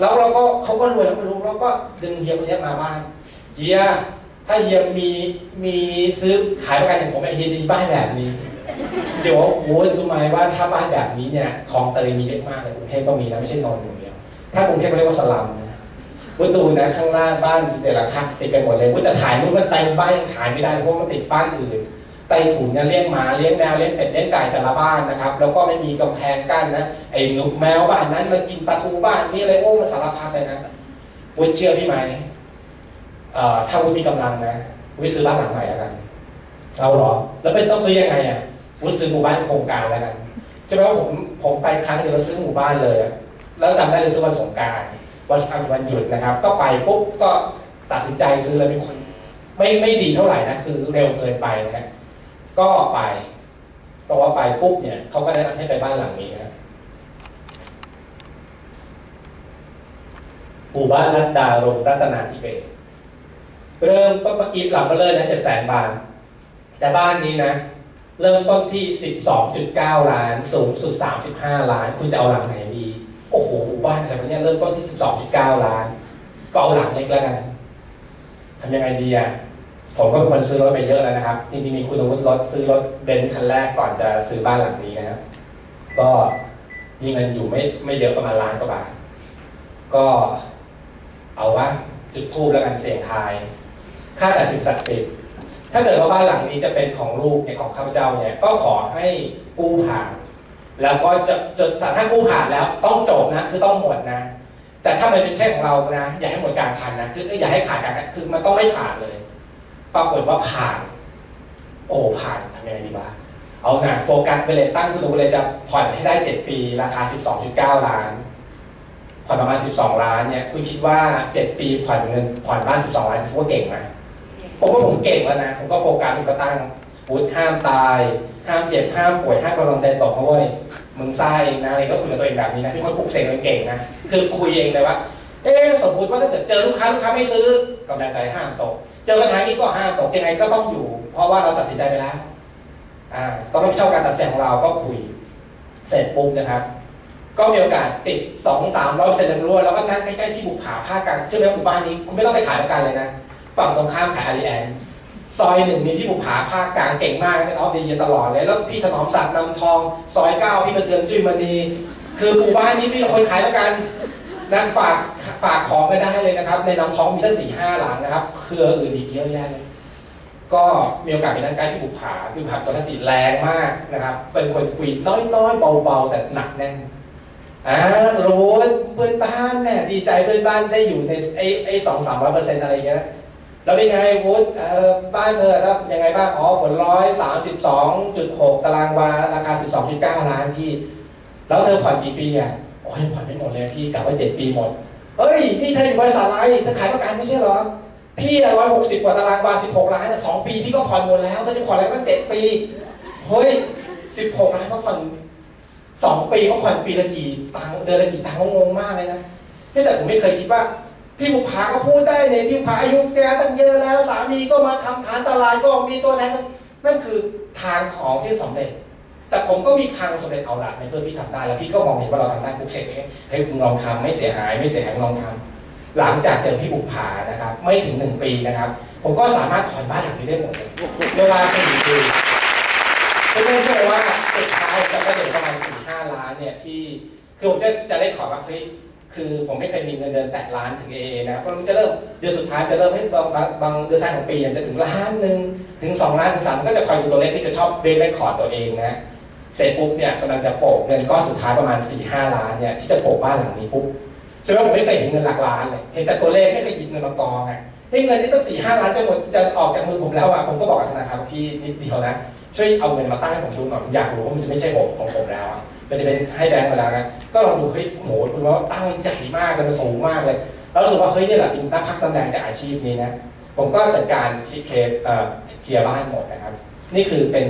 แล้วเราก็เขาก็รวยแล้วก็รู้เราก็ดึงเฮียคนนี้มาบ้านเฮียถ้าเฮียมีมีซื้อขายประกันอย่างผมเฮียจะมีบ้านแบบนี้ เดี๋ยวโอ้ยรู้ไหมว่าถ้าบ้านแบบนี้เนี่ยคลองเตยมีเยอะมากเลยกรุงเทพก็มีนะไม่ใช่นอนอย่เดียวถ้ากรุงเทพเรียกว่าสลัมนะวุ้ดูนะข้างล่างบ้านเจราคาติดไปหมดเลยว่าจะถ่ายรูปมันเต็มบ้านยังขายไม่ได้เพราะมันติดบ้านอื่น ใต้ถุนเนี่ยเลี้ยงหมาเลี้ยงแมวเลี้ยงเป็ดเลี้ยงไก่แต่ละบ้านนะครับ แล้วก็ไม่มีกำแพงกั้นนะไอ้หนุกแมวบ้านนั้นมากินปลาทูบ้านนี่อะไรโอ้มันสารพัดเลยนะวุ้เชื่อพี่ไหมอ่อถ้าวุ้มีกำลังนะวุ้ซื้อบ้านหลังใหม่แล้วกันเอาหรอ แล้วเป็นต้องซื้อยังไงอะวุ้ซื้อหมู่บ้านโครงการแล้วกันใช่ไหมว่าผมผมไปครั้งเดียวซื้อหมู่บ้านเลย แล้วจำได้เลยซื้อวันสงการวันวันหยุดนะครับ ก็ไปปุ๊บก็ตัดสินใจซื้อเลยเป็นคนไม่ไม่ดีเท่าไหร่นะคือเร็วเกินไปนะฮะ ก็ไปก็ว่าไปปุ๊บเนี่ยเขาก็แนะนำให้ไปบ้านหลังนี้นะหมู่บ้านรัตดาลงรัตนาธิเบศเริ่มก็เมื่อกี้หลังมาเลยนะเจ็ดแสนบาท แต่บ้านนี้นะ เริ่มต้นที่ 12.9 ล้าน สูงสุด 35 ล้าน คุณจะเอาหลังไหนดี โอ้โหหมู่บ้านอะไรพวนี้เริ่มต้นที่ 12.9 ล้าน ก็เอาหลังเล็กแล้วกันทำยังไงดีอะ ผมก็เป็นคนซื้อรถไปเยอะแล้วนะครับ จริงๆมีคุณอาวุธรถซื้อรถเบนซ์คันแรกก่อนจะซื้อบ้านหลังนี้นะครับ ก็มีเงินอยู่ไม่ไม่เยอะประมาณล้านกว่าบาท ก็เอาว่าจุดทูบแล้วกันเสี่ยงทาย ค่าแต่สิ่งศักดิ์สิทธิ์ถ้าเกิดว่าบ้านหลังนี้จะเป็นของลูกเนี่ยของข้าพเจ้าเนี่ย ก็ขอให้กู้ผ่าน แล้วก็จะจะแต่ถ้ากู้ผ่านแล้วต้องจบนะ คือต้องหมดนะ แต่ถ้ามันเป็นเช่นของเรานะ อย่าให้หมดกลารคันนะ คืออย่าให้ขาดกลารคันคือมันต้องไม่ผ่านเลย ปรากฏว่าผ่าน โอ้ผ่านทำยังไงดีวะเอาหนะโฟกัสไปเลยตั้งคุณดูเลยจะผ่อนให้ได้ 7 ปี ราคา 12.9 ล้าน ผ่อนประมาณ 12 ล้านเนี่ยคุณคิดว่า 7 ปีผ่อนเงินผ่อนบ้าน 12 ล้านคุณว่าเก่งไหมผมว่าผมเก่งแล้วนะ ผมก็โฟกัสผมก็ตั้งวุฒิห้ามตาย ห้ามเจ็บห้ามป่วยห้ามกำลังใจตกเพราะว่ามึงซ่าเองนะอะไรก็คุยกับตัวเองแบบนี้นะพี่คนปลุกเสกมันเก่งนะคือคุยเองเลยว่าเอ๊ะสมมติว่าถ้าเกิดเจอลูกค้าลูกค้าไม่ซื้อกำลังใจห้ามตก เจอปัญหานี้ก็ห้ามตกยังไงก็ต้องอยู่ เพราะว่าเราตัดสินใจไปแล้วอ่าต้องรับผิดชอบการตัดสินใจของเราก็คุย เสร็จปุ๊บนะครับ ก็มีโอกาสติดสองสามร้อยเซนต์รั่วแล้วก็นั่งใกล้ๆที่บุกผาภาคกลางเชื่อไหมว่าหมู่บ้านนี้คุณไม่ต้องไปขายประกันเลยนะฝั่งตรงข้ามขายอารีแอนซอยหนึ่งมีพี่บุผาภาคกลางเก่งมากเป็นออฟดีเยตลอดเลยแล้วพี่ถนอมศักดิ์นำทอง ซอยเก้าพี่ประเทืองจุ้ยมณีคือหมู่บ้านนี้มีคนขายประกัน นั่งฝากฝากของก็ได้เลยนะครับ ในน้ำท้องมีตั้งสี่ห้าหลังนะครับ เครืออื่นอีกเยอะแยะเลยก็มีโอกาสไปนั่งใกล้ที่บุผาบุผาตัวสีแรงมากนะครับ เป็นคนคุยน้อยๆเบาๆ แต่หนักแน่นอ่าสรุปเพื่อนบ้านเนี่ยดีใจเพื่อนบ้านได้อยู่ในไอ้ไอ้สองสามร้อยเปอร์เซ็นต์อะไรเงี้ยแล้วเป็นไงวุฒิเออบ้านเธอครับยังไงบ้างอ๋อผลร้อยสามสิบสองจุดหกตารางวาราคาสิบสองจุดเก้าล้านพี่ แล้วเธอผ่อนกี่ปีอะ โอ้ยผ่อนไม่หมดเลยพี่กะว่าเจ็ดปีหมดเฮ้ยนี่เธออยู่บริษัทอะไรเธอขายประกันไม่ใช่เหรอ พี่ร้อยหกสิบกว่าตารางวาสิบหกล้านสองปีพี่ก็ผ่อนหมดแล้วเธอจะผ่อนอะไรก็เจ็ดปี เฮ้ยสิบหกล้านก็ผ่อนสองปีก็ผ่อนปีละกี่ตังค์เดือนละกี่ตังค์ก็งงมากเลยนะแต่ผมไม่เคยคิดว่าพี่บุภาก็พูดได้เนี่ยพี่บุภาอายุแกตั้งเยอะแล้ว สามีก็มาทำฐานตลาดก็มีตัวแทนนั่นคือทางของที่สำเร็จ แต่ผมก็มีทางสำเร็จเอาละในเพื่อนพี่ทำได้แล้วพี่ก็มองเห็นว่าเราทำได้ปุ๊บเสร็จเฮ้ยคุณลองทำไม่เสียหายไม่เสียหายลองทำหลังจากเจอพี่บุภานะครับ ไม่ถึงหนึ่งปีนะครับ ผมก็สามารถผ่อนบ้านหลังนี้ได้หมดเลยเวลาสี่ปีไม่ได้เชื่อว่าสุดท้ายจะได้ถึงประมาณสี่ห้าล้านเนี่ยที่คือผมจะจะเล่นขอว่าเฮ้ยคือผมไม่เคยมีเงินเดือนแตะล้านถึงเอนะเพราะมันจะเริ่มเดือนสุดท้ายจะเริ่มให้บางบางบางเดือนท้ายของปีจะถึงล้านหนึ่งถึงสองล้านถึงสามก็จะคอยดูตัวเลขที่จะชอบเบรกเรคคอร์ดตัวเองนะ เสร็จปุ๊บเนี่ยกำลังจะโปะเงินก้อนสุดท้ายประมาณ4ี่ห้าล้านเนี่ยที่จะโปะบ้านหลังนี้ปุ๊บใช่ไหมผมไม่เคยเห็นเงินหลักล้านเลยเห็นแต่ตัวเลขไม่เคยหยิบเงินมากองอะที่เงินนี่ต้องสี่ห้าล้านจะหมดจะออกจากมือผมแล้วอะผมก็บอกกับธนาคารพี่นิดเดียวนะช่วยเอาเงินมาตั้งให้ผมดูหน่อยผมอยากรู้ว่ามันจะไม่ใช่ผมของผมแล้วอะมันจะเป็นให้แบงก์มาแล้วนะก็ลองดูเฮ้ยโหคุณว่าตั้งใหญ่มากเลยมันสูงมากเลยแล้วรู้สึกว่าเฮ้ยนี่แหละเป็นตั้งพักตำแหน่งจากอาชีพนี้นะผมก็จัดการเคลียร์เคลียร์บ้านหมดนะครับ นี่คือเป็น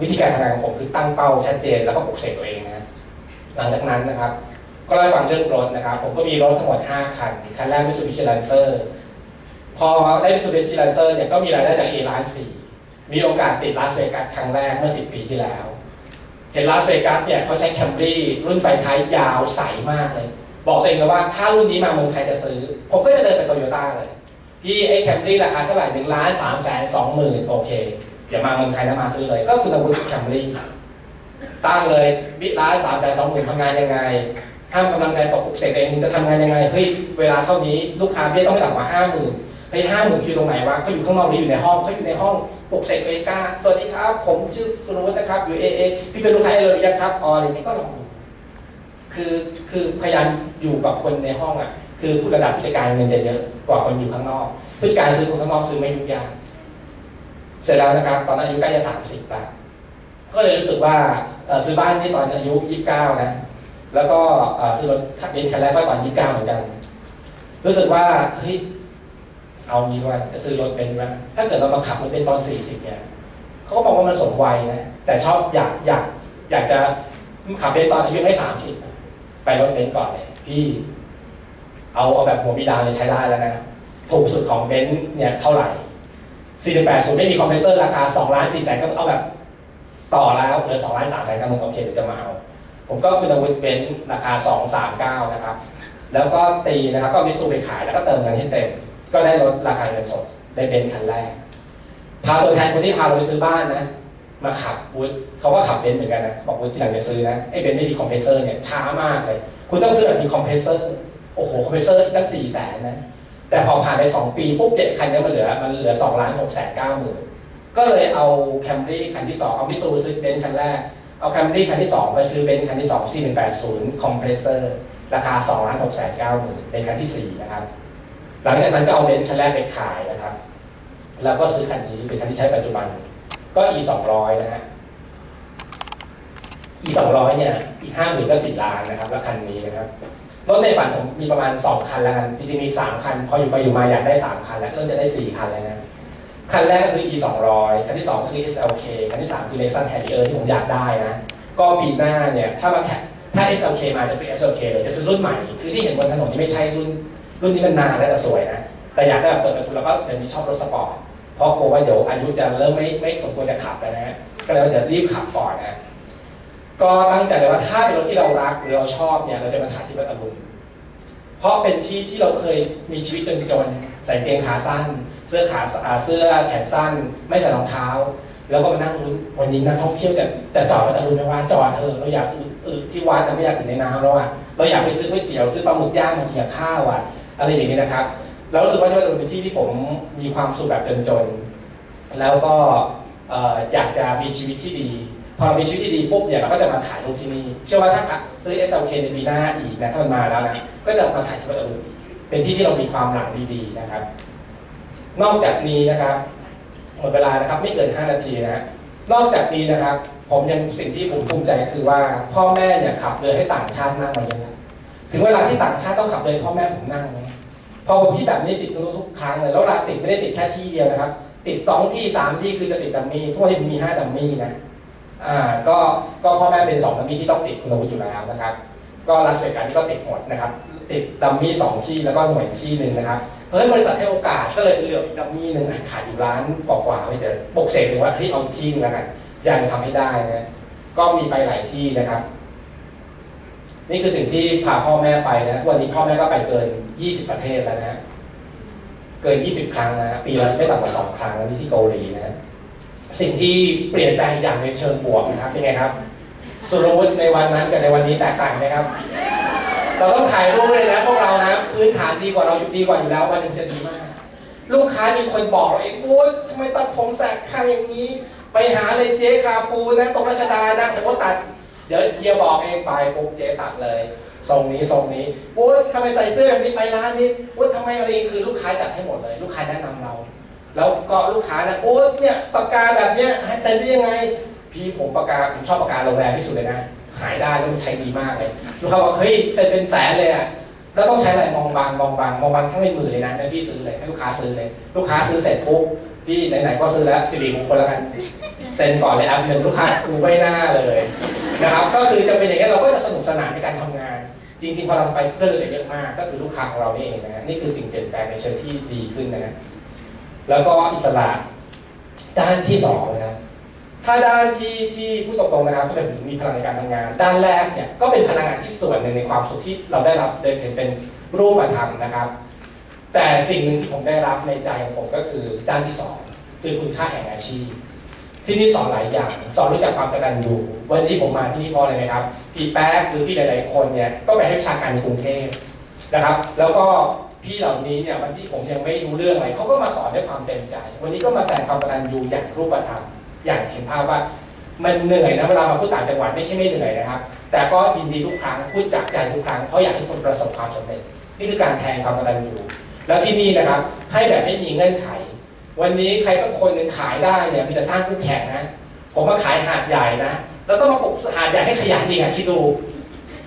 วิธีการทำงานของผมคือตั้งเป้าชัดเจนแล้วก็ปลุกเสกตัวเองนะหลังจากนั้นนะครับ ก็เล่าฟังเรื่องรถนะครับ ผมก็มีรถทั้งหมด 5 คัน คันแรก Mitsubishi Lancer พอได้ Mitsubishi Lancer เนี่ยก็มีรายได้จาก A ล้านสี่มีโอกาสติดลาสเวกัสครั้งแรกเมื่อ 10 ปีที่แล้ว เห็นลาสเวกัสเนี่ยเขาใช้แคมรี่รุ่นไฟท้ายยาวใสมากเลย บอกเองเลยว่าถ้ารุ่นนี้มาเมืองไทยจะซื้อ ผมก็จะเดินไปโตโยต้าเลยพี่ไอ้แคมรี่ราคาเท่าไหร่หนึ่งล้านสามแสนสองหมื่นโอเค อย่ามาเมืองไทยแล้วมาซื้อเลย ก็คุณอาวุธแคมรี่ตั้งเลยวิร้ายสามแสนสองหมื่นทำงานยังไงห้ามกำลังใจตกปุกเสกเองจะทำงานยังไงเฮ้ยเวลาเท่านี้ลูกค้าเบี้ยต้องไม่ต่ำกว่าห้าหมื่นเฮ้ยห้าหมื่นอยู่ตรงไหนวะเขาอยู่ข้างนอกหรืออยู่ในห้องเขาอยู่ในห้องปลุกเสกเอกาสวัสดีครับ ผมชื่อสุรวุฒินะครับอยู่เอเอพี่เป็นลูกค้าเอเลยยังครับอ๋ออะไรนี้ก็ลองดูคือคือพยายามอยู่กับคนในห้องอะคือผู้ระดับผู้จัดการเงินจะเยอะกว่าคนอยู่ข้างนอกผู้จัดการซื้อคนข้างนอกซื้อไม่ยุ่งยาก เสร็จแล้วนะครับตอนอายุใกล้จะสามสิบแล้วก็เลยรู้สึกว่าซื้อบ้านที่ตอนอายุยี่สิบเก้านะแล้วก็ซื้อรถขับเบนซ์คันแรกก็ตอนยี่สิบเก้าเหมือนกัน รู้สึกว่าเฮ้ยเอางี้ด้วยจะซื้อรถเบนซ์ไหมถ้าเกิดเรามาขับรถเบนซ์ตอนสี่สิบเนี่ยเขาก็บอกว่ามันสมวัยนะแต่ชอบอยากอยากอยากจะขับเบนซ์ตอนอายุไม่สามสิบไปรถเบนซ์ก่อนเลยพี่เอาเอาแบบหัวมีดาวเนี่ยใช้ได้แล้วนะถูกสุดของเบนซ์เนี่ยเท่าไหร่ 48ศูนย์ไม่มีคอมเพรสเซอร์ราคา2ล้าน4แสนก็เอาแบบต่อแล้วเหลือ2ล้าน3แสนก็มึงโอเคเดี๋ยวจะมาเอา ผมก็คุณอาวุธเบนซ์ราคา 239 นะครับ แล้วก็ตีนะครับก็มิซูไปขายแล้วก็เติมเงินให้เต็ม ก็ได้ลดราคาเงินสดได้เบนซ์คันแรก พาตัวแทนคนที่พาเราไปซื้อบ้านนะ มาขับวุฒเขาก็ขับเบนซ์เหมือนกันนะบอกวุฒที่หลังจะซื้อนะไอ้เบนซ์ไม่มีคอมเพรสเซอร์เนี่ยช้ามากเลย คุณต้องซื้อแบบมีคอมเพรสเซอร์โอ้โหคอมเพรสเซอร์ตั้ง4แสนนะ แต่พอผ่านไป 2 ปีปุ๊บเด็กคันนี้มันเหลือมันเหลือ2ล้าน6แสน9หมื่นก็เลยเอาแคมรี่คันที่ 2 เอามิซูซื้อเบนซ์คันแรก เอาแคมรี่คันที่ 2 ไปซื้อเบนซ์คันที่ 2 4180 คอมเพรสเซอร์ราคา2ล้าน6แสน9หมื่นเป็นคันที่ 4 นะครับ หลังจากนั้นก็เอาเบนซ์คันแรกไปขายนะครับ แล้วก็ซื้อคันนี้เป็นคันที่ใช้ปัจจุบัน ก็ e 200นะฮะ e 200เนี่ยอีก5 0,000ก็4ล้านนะครับแล้วคันนี้นะครับ รถในฝันผมมีประมาณ 2 คันแล้วกัน จริงๆมี 3 คัน พออยู่ไปอยู่มาอยากได้ 3 คัน แล้วเริ่มจะได้ 4 คันแล้วนะ คันแรกก็คือ e 2 0 0คันที่ 2 คือ slk คันที่ 3 คือ Lexus Harrier ที่ผมอยากได้นะ ก็ปีหน้าเนี่ย ถ้ามาแข่ถ้า slk มาจะซื้อ slk เลยจะซื้อรุ่นใหม่ คือที่เห็นบนถนนนี่ไม่ใช่รุ่น รุ่นนี้มันนานแล้วแต่สวยนะ แต่อยากได้แบบเปิดประตูแล้วก็เดี๋ยวนี้ชอบรถสปอร์ต เพราะกลัวว่าเดี๋ยวอายุจะเริ่มไม่ไม่สมควรจะขับแล้วนะฮะก็เลยว่าจะรีบขับก่อนนะ ก็ตั้งใจเลยว่าถ้าเป็นรถที่เรารักหรือเราชอบเนี่ยเราจะมาถ่ายที่วัดอรุณเพราะเป็นที่ที่เราเคยมีชีวิตจนจนใส่เกงขาสั้น เสื้อขาเสื้อแขนสั้น ไม่ใส่รองเท้า แล้วก็มานั่งลุ้นวันนี้นักท่องเที่ยวจะจะจอดวัดอรุณไหมว่าจอดเถอเราอยากอืดที่วัดแต่ไม่อยากอยู่ในน้ำแล้วอะเราอยากไปซื้อก๋วยเตี๋ยวซื้อปลาหมึกย่างมาเคี่ยวข้าวอะอะไรอย่างนี้นะครับเรารู้สึกว่าที่วัดอรุณเป็นที่ที่ผมมีความสุขแบบจนๆแล้วก็อยากจะมีชีวิตที่ดี พอเรามีชีวิตที่ดีปุ๊บเนี่ยเราก็จะมาถ่ายรูปที่นี่เชื่อว่าถ้าซื้อ SLK ในปีหน้าอีกนะถ้ามันมาแล้วนะก็จะมาถ่ายที่วัดอรุณเป็นที่ที่เรามีความหลังดีๆนะครับ นอกจากนี้นะครับหมดเวลานะครับไม่เกิน 5 นาทีนะฮะนอกจากนี้นะครับ ผมยังสิ่งที่ผมภูมิใจคือว่าพ่อแม่เนี่ยขับเลยให้ต่างชาตินั่งมาเยอะถึงเวลาที่ต่างชาติต้องขับเลยพ่อแม่ผมนั่งนะพอผมที่แบบนี้ติดทุกทุกครั้งเลยแล้วเวลาติดไม่ได้ติดแค่ที่เดียวนะครับ ติดสองที่สามที่คือจะติดดัมมี่ทุกวันนี้ผมมีห้าดัมมี่นะ อ่าก็ก็พ่อแม่เป็นสองดัมมี่ที่ต้องติดคุณวุฒิอยู่แล้วนะครับ ก็ลาสเวกัสนี่ก็ติดหมดนะครับ ติดดัมมี่สองที่แล้วก็หน่วยที่หนึ่งนะครับเฮ้ยบริษัทให้โอกาสก็เลยเหลืออีกดัมมี่หนึ่งขายอยู่ร้านกว่าๆไม่เจอปกเสกเลยว่าเฮ้ยเอาที่หนึงแล้วกันยากจะทำให้ได้นะก็มีไปหลายที่นะครับ นี่คือสิ่งที่พาพ่อแม่ไปนะทุกวันนี้พ่อแม่ก็ไปเกิน 20 ประเทศแล้วนะเกิน 20 ครั้งนะปีละไม่ต่ำกว่า2ครั้งนี่ที่เกาหลีนะ สิ่งที่เปลี่ยนแปลงอย่างในเชิงบวกนะครับเป็นไงครับสุรวุฒิในวันนั้นกับในวันนี้แตกต่างไหมครับ เราต้องถ่ายรูปเลยนะพวกเรานะพื้นฐานดีกว่าเราอยู่ดีกว่าอยู่แล้ววันหนึ่งจะดีมาก ลูกค้ามีคนบอกเราเองโอ๊ยทำไมตัดผมแสกข้างอย่างนี้ ไปหาเลยเจ๊คาฟูนะตรงรัชดานะโอ้ตัดเดี๋ยวเฮียบอกเองไปปุ๊บเจ๊ตัดเลยทรงนี้ทรงนี้โอ๊ยทำไมใส่เสื้อแบบนี้ไปร้านนี้โอ๊ยทำไมอะไรคือลูกค้าจัดให้หมดเลย ลูกค้าแนะนำเรา แล้วก็ลูกค้านะโอ๊ยเนี่ยปากกาแบบเนี้ยให้เซ็นได้ยังไง พี่ผมปากกาผมชอบปากกาโรงแรมที่สุดเลยนะหายได้แล้วมันใช้ดีมากเลยลูกค้าบอกเฮ้ยเซ็นเป็นแสนเลยอะแล้วต้องใช้อะไรมองบางมองบางมองบางทั้งในมือเลยนะให้พี่ซื้อเลยให้ลูกค้าซื้อเลย ลูกค้าซื้อเสร็จปุ๊บพี่ไหนๆก็ซื้อแล้วสิริมงคลแล้วกันเซ็นก่อนเลยอปหนึ่งลูกค้าดูไม่น่าเลยนะครับก็คือจะเป็นอย่างนี้เราก็จะสนุกสนานในการทำงาน จริงๆพอเราไปเพื่อนเราจะเยอะมาก ก็คือลูกค้าของเราเองนะนี่คือสิ่งเปลี่ยนแปลงในเชิงที่ดีขึ้นนะฮะ แล้วก็อิสระด้านที่สองนะครับถ้าด้านที่ที่พูดตรงๆนะครับที่เป็นสิ่งที่มีพลังในการทำงาน ด้านแรกเนี่ยก็เป็นพลังงานที่ส่วนหนึ่งในความสุขที่เราได้รับโดยเป็นเป็นรูปธรรมนะครับ แต่สิ่งหนึ่งที่ผมได้รับในใจของผมก็คือด้านที่สองคือคุณค่าแห่งอาชีพ ที่นี่สอนหลายอย่าง สอนรู้จักความกตัญญูวันนี้ผมมาที่นี่เพราะอะไรไหมครับพี่แป๊กหรือพี่หลาย ๆ คนเนี่ยก็ไปให้วิชาการในกรุงเทพนะครับ แล้วก็ พี่เหล่านี้เนี่ยวันที่ผมยังไม่รู้เรื่องอะไรเขาก็มาสอนด้วยความเต็มใจ วันนี้ก็มาแสดงความกตัญญูอย่างรูปธรรมอย่างเห็นภาพว่ามันเหนื่อยนะเวลามาพูดต่างจังหวัดไม่ใช่ไม่เหนื่อยนะครับ แต่ก็ยินดีทุกครั้งพูดจากใจทุกครั้งเพราะอยากให้คนประสบความสำเร็จนี่คือการแทนความกตัญญูแล้วที่นี่นะครับ ให้แบบไม่มีเงื่อนไข วันนี้ใครสักคนหนึ่งขายได้เนี่ยมีแต่สร้างคู่แข่งนะ ผมมาขายหาดใหญ่นะแล้วต้องมาปลุกหาดใหญ่ให้ขยันดีอะคิดดู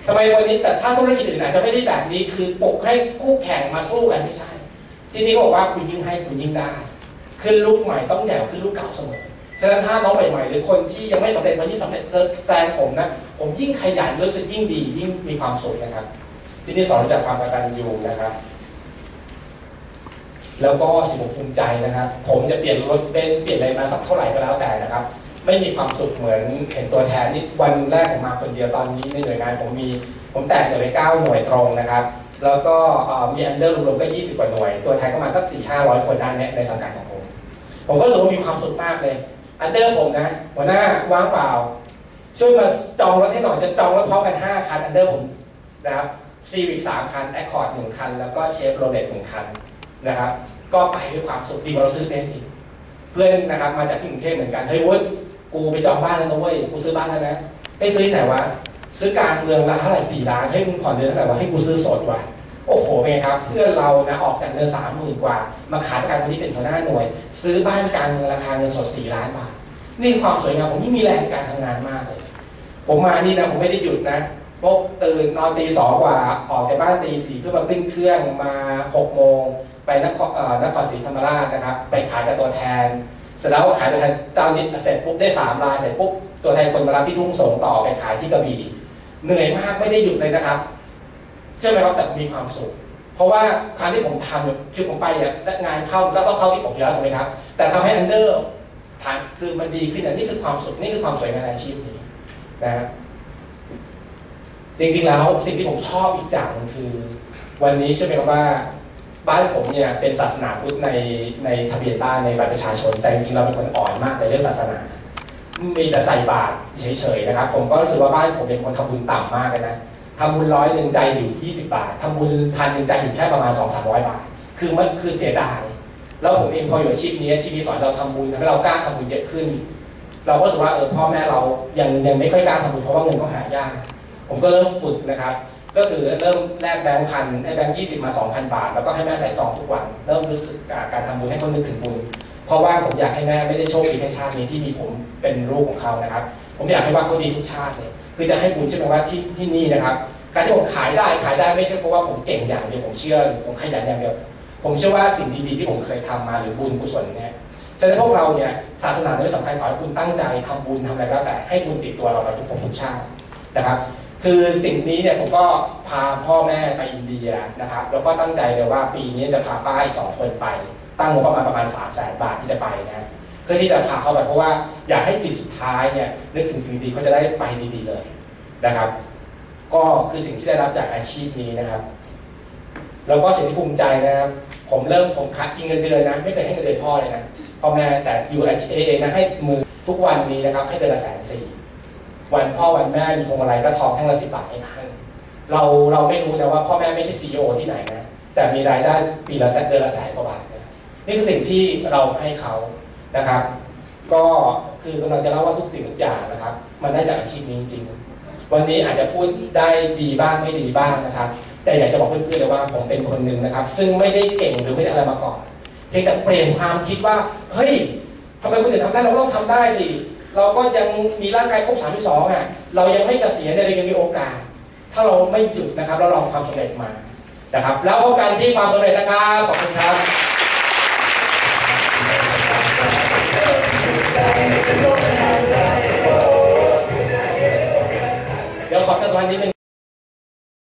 ทำไมวันนี้แต่ถ้าธุรกิจอื่นอาจจะไม่ได้แบบนี้คือปลุกให้คู่แข่งมาสู้กันไม่ใช่ ที่นี่เขาบอกว่าคุณยิ่งให้คุณยิ่งได้ ขึ้นลูกใหม่ต้องใหญ่กว่าขึ้นลูกเก่าเสมอฉะนั้นถ้าน้องใหม่ๆหรือคนที่ยังไม่สำเร็จวันนี้สำเร็จแซงผมนะผมยิ่งขยันรู้สึกยิ่งดี ยิ่งมีความสุขนะครับ ที่นี่สอนจากความกตัญญูนะครับแล้วก็สิ่งผมภูมิใจนะครับ ผมจะเปลี่ยนรถเบนเปลี่ยนอะไรมาสักเท่าไหร่ก็แล้วแต่นะครับ ไม่มีความสุขเหมือนเห็นตัวแทนนี่วันแรกผมมาคนเดียวตอนนี้ในหน่วยงานผมมีผมแตกหน่วยไปเก้าหน่วยตรงนะครับ แล้วก็มีอันเดอร์รวมๆก็20กว่าหน่วย ตัวแทนก็มาสัก4 5 0 0คนด้านเนี้ยในสังกัดของผม ผมก็รู้สึกว่ามีความสุขมากเลย under ผมนะหัวหน้าว่างเปล่า ช่วยมาจองรถให้หน่อยจะจองรถพร้อมกัน5คัน under ผมนะครับซีวิก3คันแอคคอร์ด1คัน แล้วก็เชฟโรเลต1คันนะครับก็ไปด้วยความสุขดีกว่าเราซื้อเบนซ์อีกเพื่อนนะครับมาจากที่กรุงเทพเหมือนกันเฮ้ยวุฒิ กูไปจองบ้านแล้วนะเว้ยกูซื้อบ้านแล้วนะให้ซื้อที่ไหนวะซื้อกลางเมืองละเท่าไหร่สี่ล้านให้มึงผ่อนเดือนเท่าไหร่วะให้กูซื้อสดวะโอ้โหเป็นไงครับ เพื่อนเรานะออกจากเงินสามหมื่นกว่า มาขายประกันวันนี้เป็นหัวหน้าหน่วย ซื้อบ้านกลางเมืองราคาเงินสดสี่ล้านบาทนี่ความสวยงามผมยิ่มีแรงการทำงานมากเลย ผมมานี่นะผมไม่ได้หยุดนะพบตื่นนอนตีสองกว่าออกจากบ้านตีสี่เพื่อมาขึ้นเครื่องมาหกโมงไปนครนครศรีธรรมราชนะครับ ไปขายกับตัวแทน เสร็จแล้วขายตัวแทนเจ้านิดเสร็จปุ๊บได้สามรายเสร็จปุ๊บตัวแทนคนมารับที่ทุ่งสงต่อไปขายที่กระบี่เหนื่อยมากไม่ได้หยุดเลยนะครับเชื่อไหมครับแต่มีความสุข เพราะว่าครั้งที่ผมทำเนี่ยคือผมไปเนี่ยงานเข้าก็ต้องเข้าที่ผมอยู่แล้วถูกไหมครับ แต่ทำให้อันเดอร์ฐานคือมันดีขึ้นนี่คือความสุขนี่คือความสวยงามในอาชีพนี้นะฮะจริงๆแล้วสิ่งที่ผมชอบอีกอย่างหนึงคือ วันนี้ใช่ไหมครับว่า บ้านผมเนี่ยเป็นศาสนาพุทธในในทะเบียนบ้านในบัตรประชาชน แต่จริงๆเราเป็นคนอ่อนมากในเรื่องศาสนา มีแต่ใส่บาตรเฉยๆนะครับ ผมก็รู้สึกว่าบ้านผมเป็นคนทำบุญต่ำมากเลยนะทำบุญร้อยหนึ่งใจอยู่ 20 บาททำบุญพันหนึ่งใจอยู่แค่ประมาณ 2 3 0 0 บาท คือมันคือเสียดาย แล้วผมเองพออยู่อาชีพนี้ชีพนี้สอนเราทำบุญทำให้เรากล้าทำบุญเยอะขึ้น เราก็รู้สึกว่าเออพ่อแม่เรายังยังไม่ค่อยกล้าทำบุญเพราะว่าเงินก็หายาก ผมก็เริ่มฝึกนะครับ ก็คือเริ่มแลกแบงค์พันให้แบงค์ยี่สิบมาสองพันบาท แล้วก็ให้แม่ใส่ซองทุกวัน เริ่มรู้สึกการทำบุญให้คนนึกถึงบุญ เพราะว่าผมอยากให้แม่ไม่ได้โชคดีแค่ชาตินี้ที่มีผมเป็นลูกของเขานะครับ ผมอยากให้ว่าเขาดีทุกชาติเลยคือจะให้บุญใช่ไหมว่าที่ที่นี่นะครับ การที่ผมขายได้ขายได้ไม่ใช่เพราะว่าผมเก่งอย่างเดียวผมเชื่อหรือผมขยันอย่างเดียว ผมเชื่อว่าสิ่งดีๆที่ผมเคยทำมาหรือบุญกุศลเนี่ยฉะนั้นพวกเราเนี่ยศาสนาไม่สำคัญขอให้คุณตั้งใจทำบุญทำอะไรก็แล้วแต่ให้บุญติดตัวเราไปทุกภพทุกชาตินะครับ คือสิ่งนี้เนี่ยผมก็พาพ่อแม่ไปอินเดียนะครับ แล้วก็ตั้งใจเลยว่าปีนี้จะพาป้าอีกสองคนไป ตั้งงบประมาณประมาณ3 0 0แสนบาทที่จะไปนะเพื่อที่จะพาเขาไปเพราะว่าอยากให้จิตสุดท้ายเนี่ยนึกถึงสิ่งดีเขาจะได้ไปดีๆเลยนะครับ ก็คือสิ่งที่ได้รับจากอาชีพนี้นะครับแล้วก็สิ่งที่ภูมิใจนะครับ ผมเริ่มผมคัดกินเงินเดือนนะไม่เคยให้เงินเดือนพ่อเลยนะพ่อแม่แต่อยู่อาชีพเองนะให้มือทุกวันนี้นะครับให้เดือนละแสนสี่ วันพ่อวันแม่มีพวงมาลัยก็ทองแท่งละสิบบาทให้ท่านเราเราไม่รู้นะว่าพ่อแม่ไม่ใช่ซีอที่ไหนนะแต่มีรายได้ปีละแสนเดือนละแสนกว่าบาทนะนี่คือสิ่งที่เราให้เขานะครับ ก็คือกำลังจะเล่าว่าทุกสิ่งทุกอย่างนะครับ มันได้จากอาชีพนี้จริงๆวันนี้อาจจะพูดได้ดีบ้างไม่ดีบ้างนะครับ แต่อยากจะบอกเพื่อนๆเลยว่าผมเป็นคนหนึ่งนะครับ ซึ่งไม่ได้เก่งหรือไม่ได้อะไรมาก่อนเพียงแต่เปลี่ยนความคิดว่าเฮ้ยทำไมคนอื่นทำได้เราก็ต้องทำได้สิ เราก็ยังมีร่างกายครบ 32อะเรายังไม่เกษียณเนี่ยเรายังมีโอกาส ถ้าเราไม่หยุดนะครับเราลองความสำเร็จมานะครับ แล้วพบกันที่ความสำเร็จนะครับขอบคุณครับเดี๋ยวขอจะสวัสดีนิดนึง